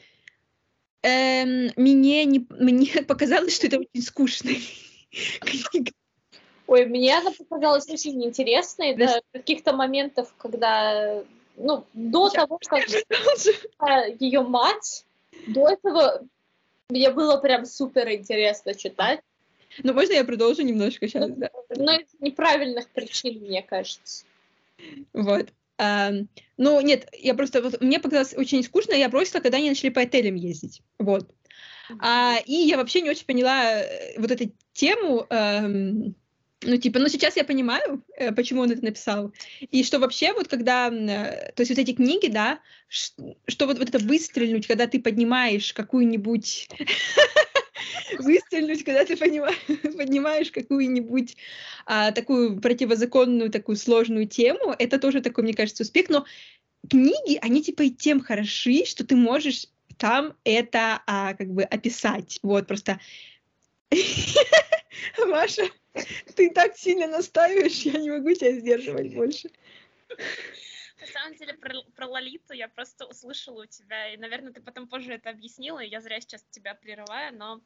эм, мне, не, мне [LAUGHS] показалось, что это очень скучная [LAUGHS] книга. Ой, мне она показалась очень интересной да. до каких-то моментов, когда, ну, до я того, как [LAUGHS] ее мать, до этого мне было прям супер интересно читать. Ну, можно я продолжу немножко сейчас? Да. Но из неправильных причин, мне кажется. Вот. А, ну, нет, я просто... Вот, мне показалось очень скучно, я бросила, когда они начали по отелям ездить. Вот. А, и я вообще не очень поняла э, вот эту тему... Эм, ну, типа, ну, сейчас я понимаю, э, почему он это написал. И что вообще, вот когда, э, то есть вот эти книги, да, что вот, вот это выстрелить, когда ты поднимаешь какую-нибудь... [LAUGHS] Выстрелить, когда ты [LAUGHS] поднимаешь какую-нибудь а, такую противозаконную, такую сложную тему, это тоже такой, мне кажется, успех. Но книги, они типа и тем хороши, что ты можешь там это а, как бы описать. Вот, просто [LAUGHS] Маша, [LAUGHS] ты так сильно настаиваешь, я не могу тебя сдерживать больше. На самом деле, про, про Лолиту я просто услышала у тебя, и, наверное, ты потом позже это объяснила, и я зря сейчас тебя прерываю, но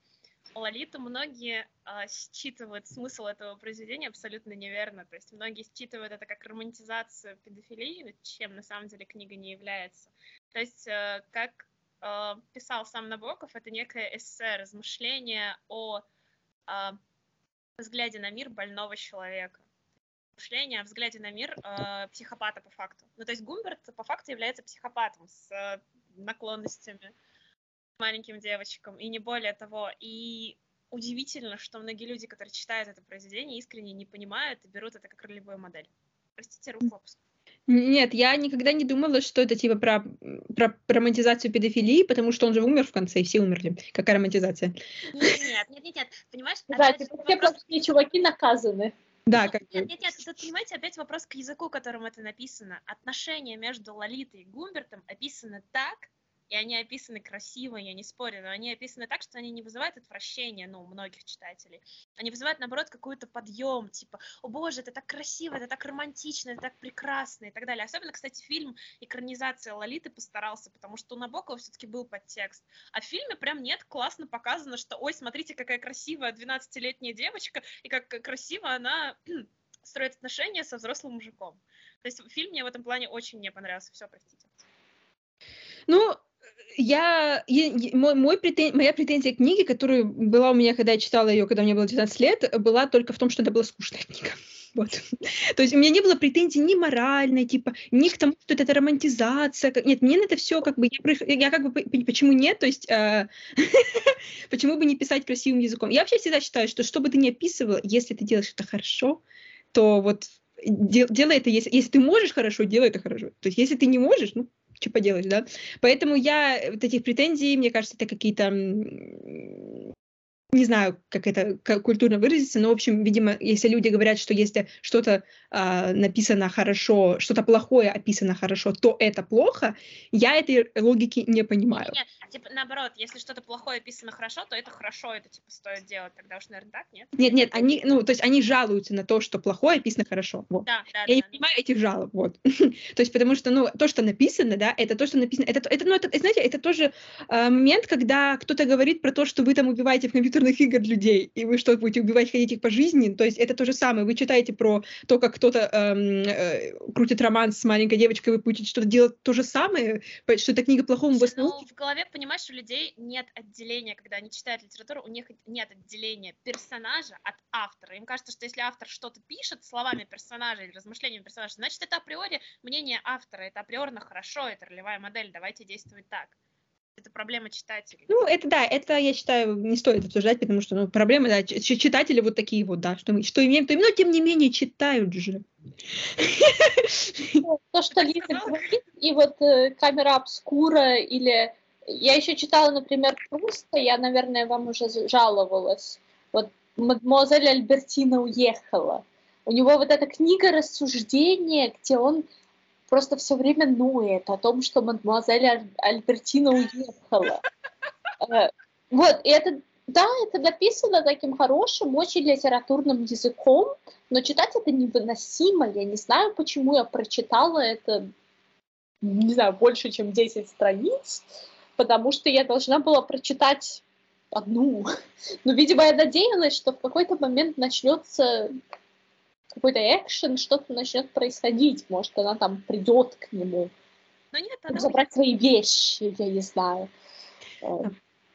Лолиту многие а, считывают смысл этого произведения абсолютно неверно. То есть многие считывают это как романтизацию педофилии, чем на самом деле книга не является. То есть, а, как а, писал сам Набоков, это некое эссе, размышление о а, взгляде на мир больного человека. Мышление о взгляде на мир э, психопата по факту. Ну, то есть Гумберт по факту является психопатом с э, наклонностями маленьким девочкам, и не более того. И удивительно, что многие люди, которые читают это произведение, искренне не понимают и берут это как ролевую модель. Простите, руку опускаю. Нет, я никогда не думала, что это типа про, про романтизацию педофилии, потому что он же умер в конце, и все умерли. Какая романтизация? Нет, нет, нет, нет. Понимаешь? Да, типа все плохие чуваки наказаны. Да, как Нет, нет, нет, тут, понимаете, опять вопрос к языку, которым это написано. Отношения между Лолитой и Гумбертом описаны так, и они описаны красиво, я не спорю, но они описаны так, что они не вызывают отвращения, ну, у многих читателей. Они вызывают, наоборот, какой-то подъем, типа, о боже, это так красиво, это так романтично, это так прекрасно и так далее. Особенно, кстати, фильм экранизация Лолиты постарался, потому что у Набокова все-таки был подтекст. А в фильме прям нет, классно показано, что, ой, смотрите, какая красивая 12-летняя девочка, и как красиво она [CLEARS THROAT] строит отношения со взрослым мужиком. То есть фильм мне в этом плане очень не понравился. Все, простите. Ну, я, я мой, мой претен, моя претензия к книге, которая была у меня, когда я читала ее, когда мне было 19 лет, была только в том, что это была скучная [LAUGHS] книга. Вот. То есть у меня не было претензий ни моральной, типа, ни к тому, что это романтизация. Нет, мне на это все как бы, я, я как бы, почему нет, то есть, э, [LAUGHS] почему бы не писать красивым языком. Я вообще всегда считаю, что что бы ты ни описывал, если ты делаешь это хорошо, то вот делай это, если, если ты можешь хорошо, делай это хорошо. То есть если ты не можешь, ну, что поделать, да? Поэтому я вот этих претензий, мне кажется, это какие-то не знаю, как это как культурно выразиться, но, в общем, видимо, если люди говорят, что если что-то э, написано хорошо, что-то плохое описано хорошо, то это плохо, я этой логики не понимаю. Нет, типа, наоборот, если что-то плохое описано хорошо, то это хорошо, это, типа, стоит делать, тогда уж, наверное, так, нет? Нет, нет, они, ну, то есть они жалуются на то, что плохое описано хорошо, вот. Да, да, Я да, не да. понимаю этих жалоб, вот. [LAUGHS] то есть потому что, ну, то, что написано, да, это то, что написано, это, это ну, это, знаете, это тоже э, момент, когда кто-то говорит про то, что вы там убиваете в компьютерных игр людей, и вы что, будете убивать, ходить их по жизни, то есть это то же самое, вы читаете про то, как кто-то эм, э, крутит роман с маленькой девочкой, вы будете что-то делать то же самое, что эта книга плохому вас Ну, в голове, понимаешь, у людей нет отделения, когда они читают литературу, у них нет отделения персонажа от автора. Им кажется, что если автор что-то пишет словами персонажа или размышлениями персонажа, значит, это априори мнение автора, это априорно хорошо, это ролевая модель, давайте действовать так. Это проблема читателей. Ну, это да, это, я считаю, не стоит обсуждать, потому что, ну, проблемы, да, ч- читатели вот такие вот, да, что мы, что имеем, то имеем, но тем не менее читают же. То, что Лиза говорит, и вот э, камера обскура, или... Я еще читала, например, Пруста, я, наверное, вам уже жаловалась. Вот мадемуазель Альбертина уехала. У него вот эта книга рассуждения, где он просто все время ноет о том, что мадемуазель Аль- Альбертина уехала. [LAUGHS] Э, Вот, и это, да, это написано таким хорошим, очень литературным языком, но читать это невыносимо. Я не знаю, почему я прочитала это, не знаю, больше, чем 10 страниц, потому что я должна была прочитать одну. [LAUGHS] Но, видимо, я надеялась, что в какой-то момент начнется какой-то экшен, что-то начнет происходить. Может, она там придет к нему, Но нет, чтобы она забрать свои вещи, я не знаю. Э,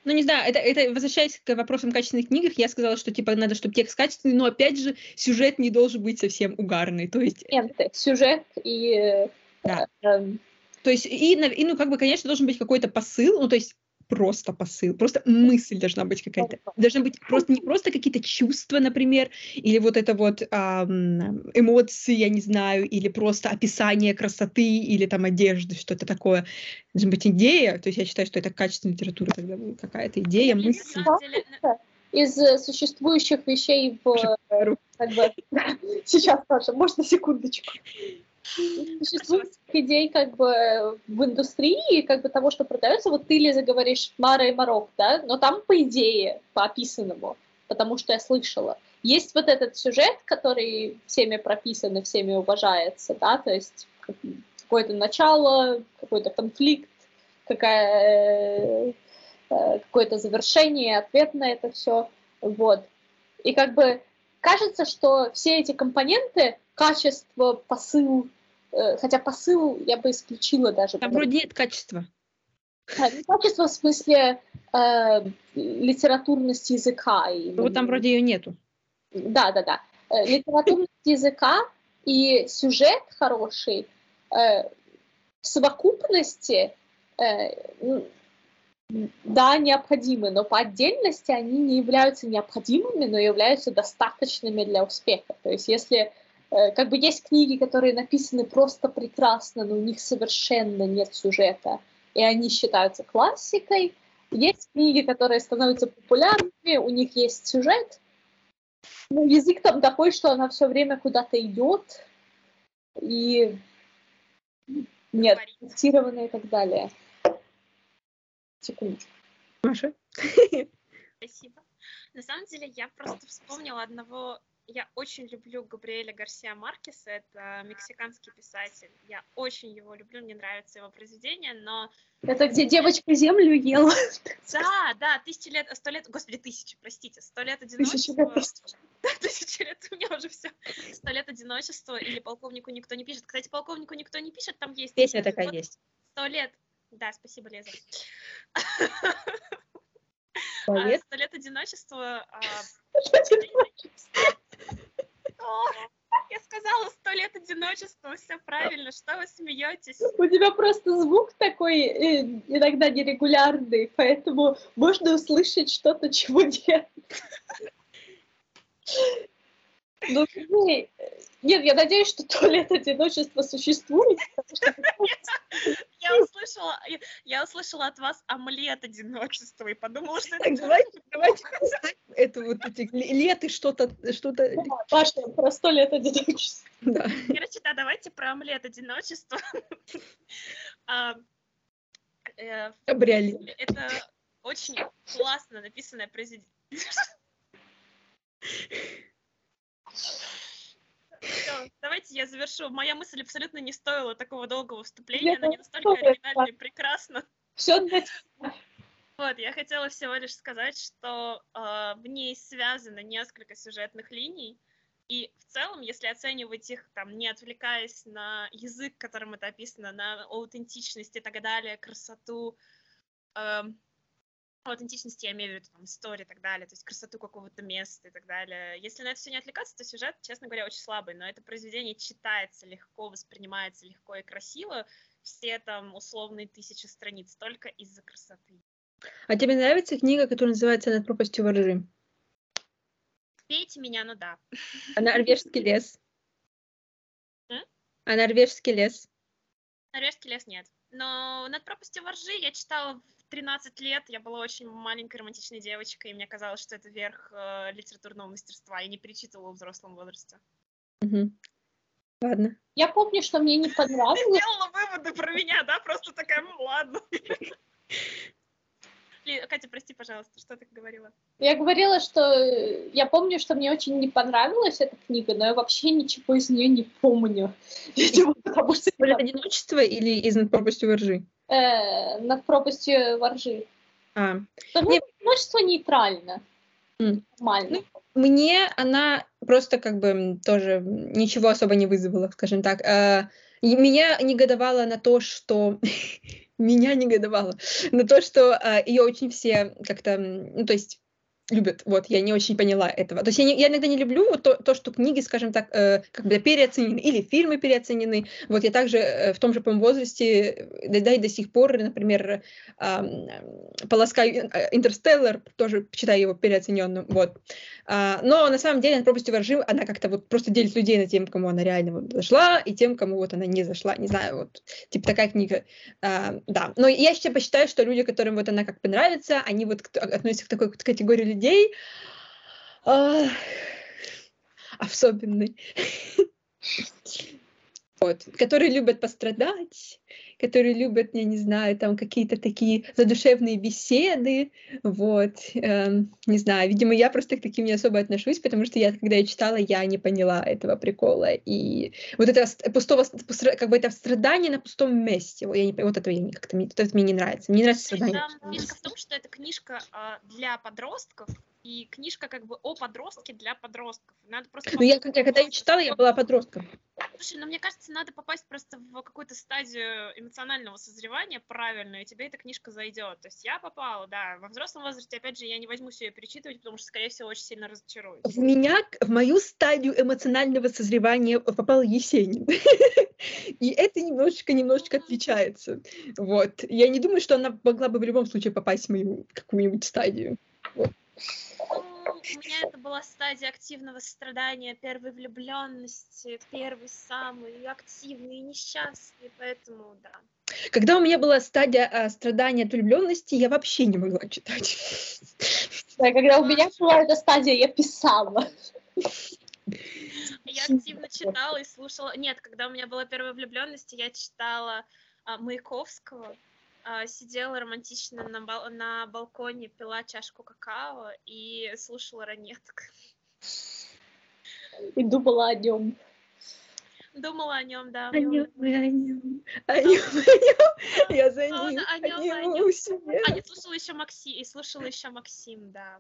Ну, не знаю, это, это возвращаясь к вопросам качественных книгах, я сказала, что, типа, надо, чтобы текст качественный, но, опять же, сюжет не должен быть совсем угарный, то есть, моменты, сюжет и... э, Да. эм, то есть, и, и, ну, как бы, конечно, должен быть какой-то посыл, ну, то есть, просто посыл, просто мысль должна быть какая-то. Должны быть просто не просто какие-то чувства, например, или вот это вот ам, эмоции, я не знаю, или просто описание красоты, или там одежды, что-то такое. Должна быть идея, то есть я считаю, что это качественная литература тогда какая-то идея, мысль. на- из э, существующих вещей в... э, Как бы, [LAUGHS] сейчас, Саша, можно секундочку? [LAUGHS] Из Существующих идей как бы в индустрии, как бы того, что продается, вот ты, Лиза, говоришь Мара и Марок, да, но там по идее, по описанному, потому что я слышала, есть вот этот сюжет, который всеми прописан и всеми уважается, да, то есть какое-то начало, какой-то конфликт, какая, э, какое-то завершение, ответ на это все, вот. И как бы кажется, что все эти компоненты, качество, посыл, э, хотя посыл я бы исключила даже. Там вроде нет качества. А, ну, Качество в смысле э, литературность языка. Ну, именно. Вот там вроде ее нету. Да, да, да. Э, Литературность языка и сюжет хороший э, в совокупности, э, м, да, необходимы, но по отдельности они не являются необходимыми, но являются достаточными для успеха. То есть если э, как бы есть книги, которые написаны просто прекрасно, но у них совершенно нет сюжета, и они считаются классикой. Есть книги, которые становятся популярными, у них есть сюжет, ну, язык там такой, что она все время куда-то идет, и нет, тестировано и так далее. Секундочку. Маша? Спасибо. На самом деле, я просто вспомнила одного... Я очень люблю Габриэля Гарсия Маркеса, это мексиканский писатель. Я очень его люблю, мне нравятся его произведения, но... Это где девочка землю ела. [LAUGHS] Да, да, тысячи лет, сто лет, господи, тысячи, простите, сто лет одиночества. лет. [LAUGHS] Да, тысячи лет, у меня уже все. Сто лет одиночества или полковнику никто не пишет. Кстати, полковнику никто не пишет, там есть... Песня такая вот есть. Сто лет Да, спасибо, Лиза. Молодец. [LAUGHS] Сто лет одиночества. Я сказала сто лет одиночества, все правильно, что вы смеетесь? У тебя просто звук такой э, иногда нерегулярный, поэтому можно услышать что-то, чего нет. Ну, не- нет, я надеюсь, что туалет одиночества существует, Я услышала, я- услышала от вас омлет одиночества и подумала, что это давайте, давайте это вот эти ле- леты, что-то, что-то, Паша, про сто лет одиночества. да. Короче, да, давайте про омлет одиночества. [LAUGHS] А, э, Кабриолет. Это очень классно написанное произведение. Всё, давайте я завершу. Моя мысль абсолютно не стоила такого долгого вступления. Она не тоже настолько оригинальна и прекрасна. Все для тебя. Вот, я хотела всего лишь сказать, что э, в ней связано несколько сюжетных линий, и в целом, если оценивать их, там, не отвлекаясь на язык, которым это описано, на аутентичность и так далее, красоту, эм, аутентичности я имею в виду там истории и так далее, то есть красоту какого-то места и так далее. Если на это все не отвлекаться, то сюжет, честно говоря, очень слабый, но это произведение читается легко, воспринимается легко и красиво, все там условные тысячи страниц только из-за красоты. А тебе нравится книга, которая называется «Над пропастью воржи»? Пейте меня, ну да. А норвежский лес? М? А норвежский лес? Норвежский лес нет. Но над пропастью воржи я читала 13 лет. Я была очень маленькой романтичной девочкой, и мне казалось, что это верх э, литературного мастерства. Я не перечитывала в взрослом возрасте. Мгм. Ладно. Я помню, что мне не понравилось. Сделала выводы про меня, да? Просто такая, «М, ладно. Катя, прости, пожалуйста, что ты говорила? Я говорила, что э, я помню, что мне очень не понравилась эта книга, но я вообще ничего из нее не помню. [LAUGHS] Видимо, потому что Более одиночество или из «Над пропастью воржи»? Э, над пропастью воржи. А, Потому Не- что одиночество нейтрально. М. Нормально. мне она просто как бы тоже ничего особо не вызвала, скажем так. А, и меня негодовало на то, что [LAUGHS] меня негодовало на то, что ее очень все как-то, ну то есть любят. Вот, я не очень поняла этого. То есть я, не- я иногда не люблю то, то, что книги, скажем так, э, как бы переоценены, или фильмы переоценены. Вот я также э, в том же, по возрасте, э, да, да и до сих пор, например, ам, полоскаю э, Интерстеллар, тоже считаю его переоцененным. Вот. А, но на самом деле, на пропасти воржи, она как-то вот просто делит людей на тем, кому она реально вот зашла, и тем, кому вот она не зашла. Не знаю, вот, типа такая книга. А, да, но я считаю, что люди, которым вот она как бы нравится, они вот к- относятся к такой категории людей, а, особенной. [LAUGHS] Вот, которые любят пострадать, которые любят, я не знаю, там какие-то такие задушевные беседы, вот, эм, не знаю, видимо, я просто к таким не особо отношусь, потому что я, когда я читала, я не поняла этого прикола, и вот это ст- пустого, как бы это страдание на пустом месте, вот, я не, вот этого я не- как-то, мне, это мне не нравится, мне не нравится страдание. Там фишка в том, что это книжка а, для подростков, и книжка как бы о подростке для подростков. Надо просто... Ну, я, я когда ее в читала, я была подростком. Слушай, ну мне кажется, надо попасть просто в какую-то стадию эмоционального созревания правильную, и тебе эта книжка зайдет. То есть я попала, да. Во взрослом возрасте, опять же, я не возьмусь ее перечитывать, потому что, скорее всего, очень сильно разочаруюсь. В меня, в мою стадию эмоционального созревания попал Есенин. [LAUGHS] И это немножечко, немножечко отличается. Вот. Я не думаю, что она могла бы в любом случае попасть в мою какую-нибудь стадию. Ну, у меня это была стадия активного страдания, первой влюбленности, первый самый активный и несчастный, поэтому да. Когда у меня была стадия а, страдания от влюбленности, я вообще не могла читать. Да, когда у меня была эта стадия, я писала. Я активно читала и слушала. Нет, когда у меня была первая влюбленность, я читала а, Маяковского, сидела романтично на, бал- на балконе, пила чашку какао и слушала ранеток. И думала о нем. Думала о нем, да. О нем, о нем, о нем, о нем. Я за А, ним, о нём, о себя. А, и слушала еще Максим, и слушала еще Максим, да.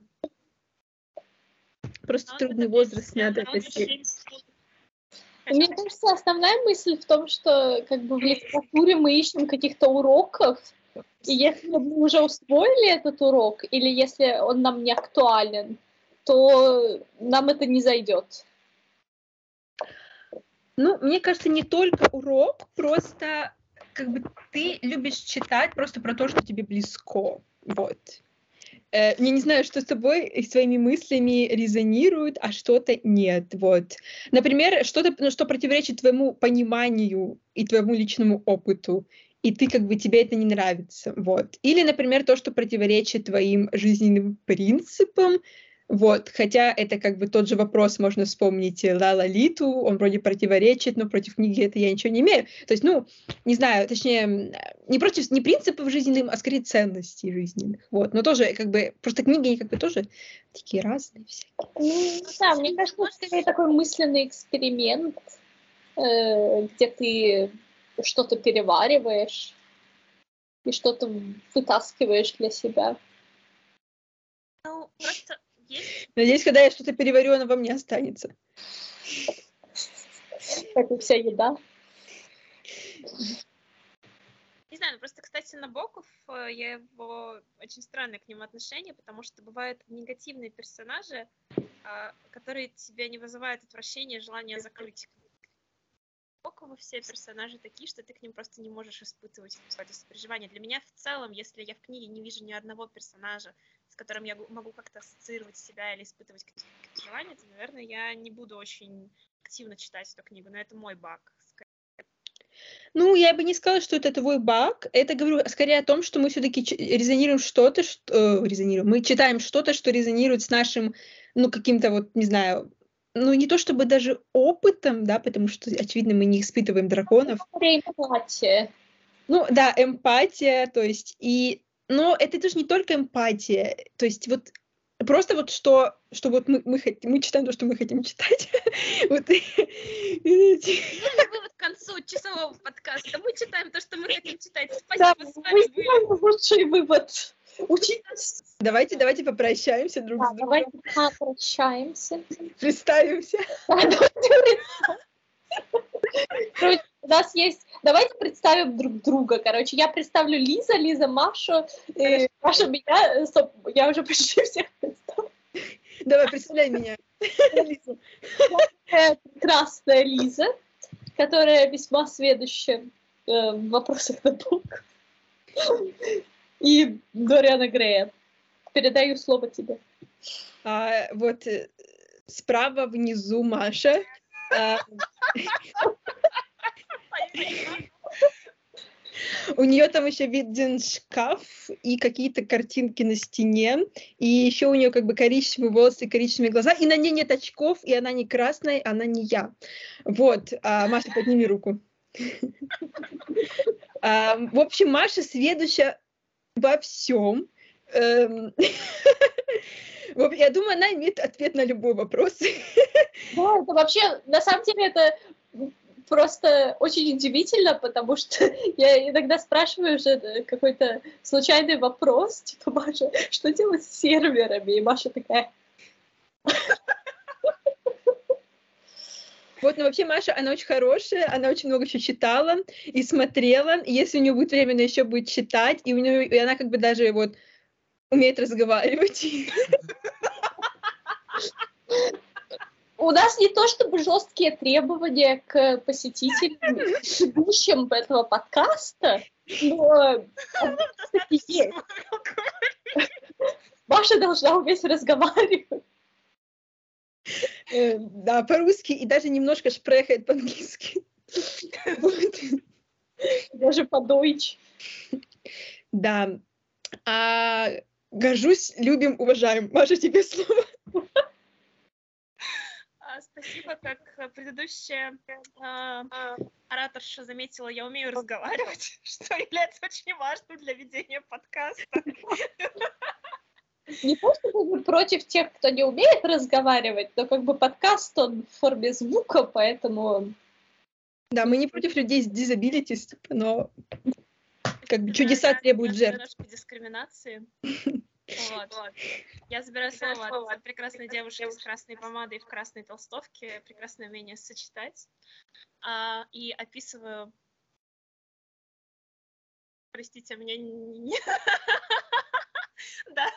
Просто А трудный возраст надо а это Мне кажется, основная мысль в том, что как бы в литературе мы ищем каких-то уроков, и если мы уже усвоили этот урок, или если он нам не актуален, то нам это не зайдет. Ну, мне кажется, не только урок, просто как бы ты любишь читать просто про то, что тебе близко. Вот. Э, я не знаю, что с тобой и своими мыслями резонирует, а что-то нет. Вот. Например, что-то, ну, что противоречит твоему пониманию и твоему личному опыту и ты как бы тебе это не нравится, вот. Или, например, то, что противоречит твоим жизненным принципам, вот, хотя это как бы тот же вопрос, можно вспомнить э, Лала Литу, он вроде противоречит, но против книги это я ничего не имею. То есть, ну, не знаю, точнее, не против, не принципов жизненных, а скорее ценностей жизненных, вот. Но тоже, как бы, просто книги, они как бы тоже такие разные всякие. Ну, да, мне кажется, это такой мысленный эксперимент, э, где ты что-то перевариваешь и что-то вытаскиваешь для себя. Ну, просто есть... Надеюсь, когда я что-то переварю, оно во мне останется. Как и вся еда. Не знаю, ну просто, кстати, Набоков, э, я его очень странное к нему отношение, потому что бывают негативные персонажи, а, которые тебя не вызывают отвращения, желание закрыть Набокова все персонажи такие, что ты к ним просто не можешь испытывать какое-то сопереживание. Для меня в целом, если я в книге не вижу ни одного персонажа, с которым я могу как-то ассоциировать себя или испытывать какие-то желания, то, наверное, я не буду очень активно читать эту книгу, но это мой баг. Ну, я бы не сказала, что это твой баг. Это говорю скорее о том, что мы все-таки резонируем что-то, что э, резонируем. Мы читаем что-то, что резонирует с нашим, ну, каким-то вот, не знаю, ну, не то чтобы даже опытом, да, потому что, очевидно, мы не испытываем драконов. Эмпатия. Ну, да, эмпатия, то есть, и... Но это тоже не только эмпатия, то есть вот просто вот что, что вот мы, мы, хотим, мы читаем то, что мы хотим читать. [LAUGHS] вот. Вывод к концу часового подкаста. Мы читаем то, что мы хотим читать. Спасибо, да, с вами были. лучший вывод. Учитесь. Давайте, давайте попрощаемся друг да, с другом. Давайте попрощаемся. Представимся. Короче, у нас есть... Давайте представим друг друга. Короче, я представлю Лиза, Лиза Машу, и Маша меня. Стоп, я уже почти [LAUGHS] всех представила. Давай, представляй меня. [LAUGHS] Лиза. Прекрасная Лиза, которая весьма сведущая э, в вопросах наук и Дориана Грея. Передаю слово тебе. А, вот э, справа внизу Маша. А, [LAUGHS] у нее там еще виден шкаф и какие-то картинки на стене, и еще у нее как бы коричневые волосы, коричневые глаза, и на ней нет очков, и она не красная, она не я. Вот, а, Маша, подними руку. А, [LAUGHS] в общем, Маша следующая во всем. [LAUGHS] Я думаю, она имеет ответ на любой вопрос. Да, это вообще, на самом деле, это просто очень удивительно, потому что [LAUGHS] я иногда спрашиваю уже какой-то случайный вопрос, типа, Маша, что делать с серверами? И Маша такая... [LAUGHS] Вот, но вообще Маша, она очень хорошая, она очень много еще читала и смотрела. И если у нее будет время, она еще будет читать, и у нее, и она как бы даже вот умеет разговаривать. У нас не то чтобы жесткие требования к посетителям, [LAUGHS] ведущим этого подкаста, но кстати, есть. Маша должна уметь разговаривать. Э, да, по-русски и даже немножко шпрехает по-английски. Даже по-дойч. Да. А, горжусь, любим, уважаем. Маша, тебе слово. А, спасибо, как предыдущая э, ораторша заметила, я умею разговаривать, [LAUGHS] что является очень важным для ведения подкаста не то, что мы против тех, кто не умеет разговаривать, но как бы подкаст, он в форме звука, поэтому... Да, мы не против людей с disabilities, но как бы чудеса требуют жертв. дискриминации. [LAUGHS] Вот. Я забираю слово от прекрасной девушки с красной помадой в красной толстовке, прекрасное умение сочетать, а, и описываю... Простите, меня не... [LAUGHS] Да,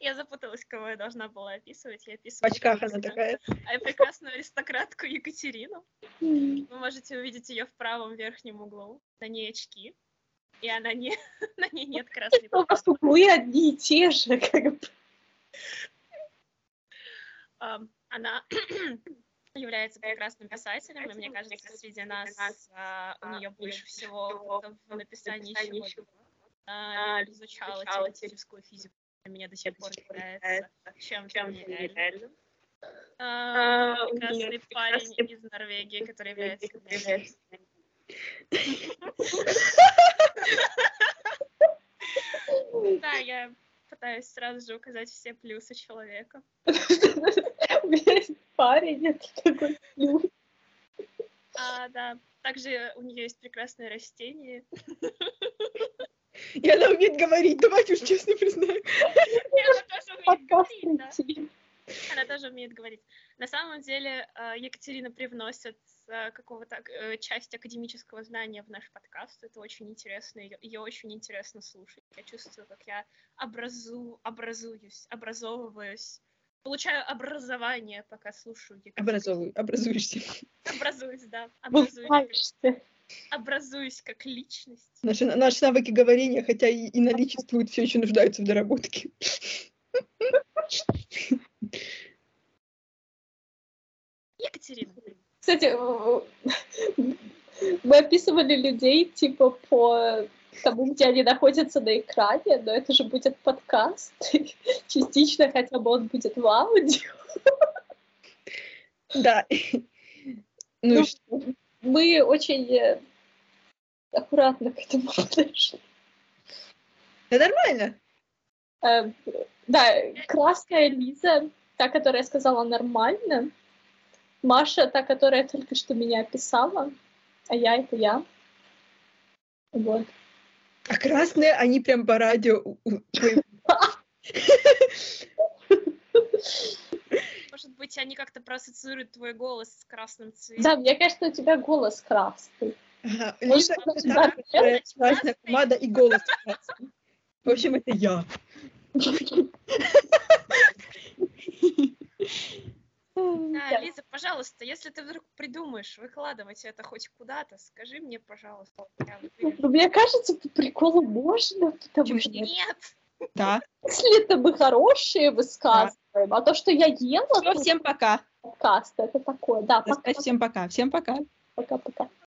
я запуталась, кого я должна была описывать. Я описываю... В очках она такая. А прекрасную аристократку Екатерину. Вы можете увидеть ее в правом верхнем углу. На ней очки. И она не... [LAUGHS] на ней нет красной У вас углы одни и те же, как бы. Она [CLEARS THROAT] является прекрасным писателем, и мне кажется, среди нас uh, у нее больше всего в написании чего uh, изучала теоретическую физику. Меня до сих пор является чем-то нереальным. Uh, прекрасный парень [LAUGHS] из Норвегии, который является [LAUGHS] Да, я пытаюсь сразу же указать все плюсы человека. У меня есть парень, это такой плюс. А, да. Также у нее есть прекрасное растение. [LAUGHS] И она умеет говорить, давайте уж честно признаем. Она тоже умеет говорить. На самом деле а, Екатерина привносит а, какого-то э, часть академического знания в наш подкаст. Это очень интересно, ее, ее очень интересно слушать. Я чувствую, как я образу, образуюсь, образовываюсь, получаю образование, пока слушаю Екатерину. Образовываю, образуешься. Образуюсь, да. Образуюсь. Образуюсь как личность. Наши, наши навыки говорения, хотя и, и наличествуют, все еще нуждаются в доработке. Екатерина. Кстати, мы описывали людей типа по тому, где они находятся на экране, но это же будет подкаст. [LAUGHS] Частично хотя бы он будет в аудио. Да. Ну, ну мы очень э, аккуратно к этому [LAUGHS] подошли. Да нормально. Э, да, красная Лиза, та, которая сказала нормально. Маша, та, которая только что меня описала. А я — это я. Вот. А красные, они прям по радио... [LAUGHS] [LAUGHS] Может быть, они как-то проассоциируют твой голос с красным цветом. Да, мне кажется, у тебя голос красный. Ага, Лиза, красная помада и голос красный. В общем, это я. Да, Лиза, пожалуйста, если ты вдруг придумаешь выкладывать это хоть куда-то, скажи мне, пожалуйста. Ну, мне кажется, по приколу можно, потому что... Нет! Да. Если это мы хорошие высказываем, а то, что я ела... Все, всем пока. Подкаст, это такое, да. Пока. Всем пока, всем пока. Пока-пока.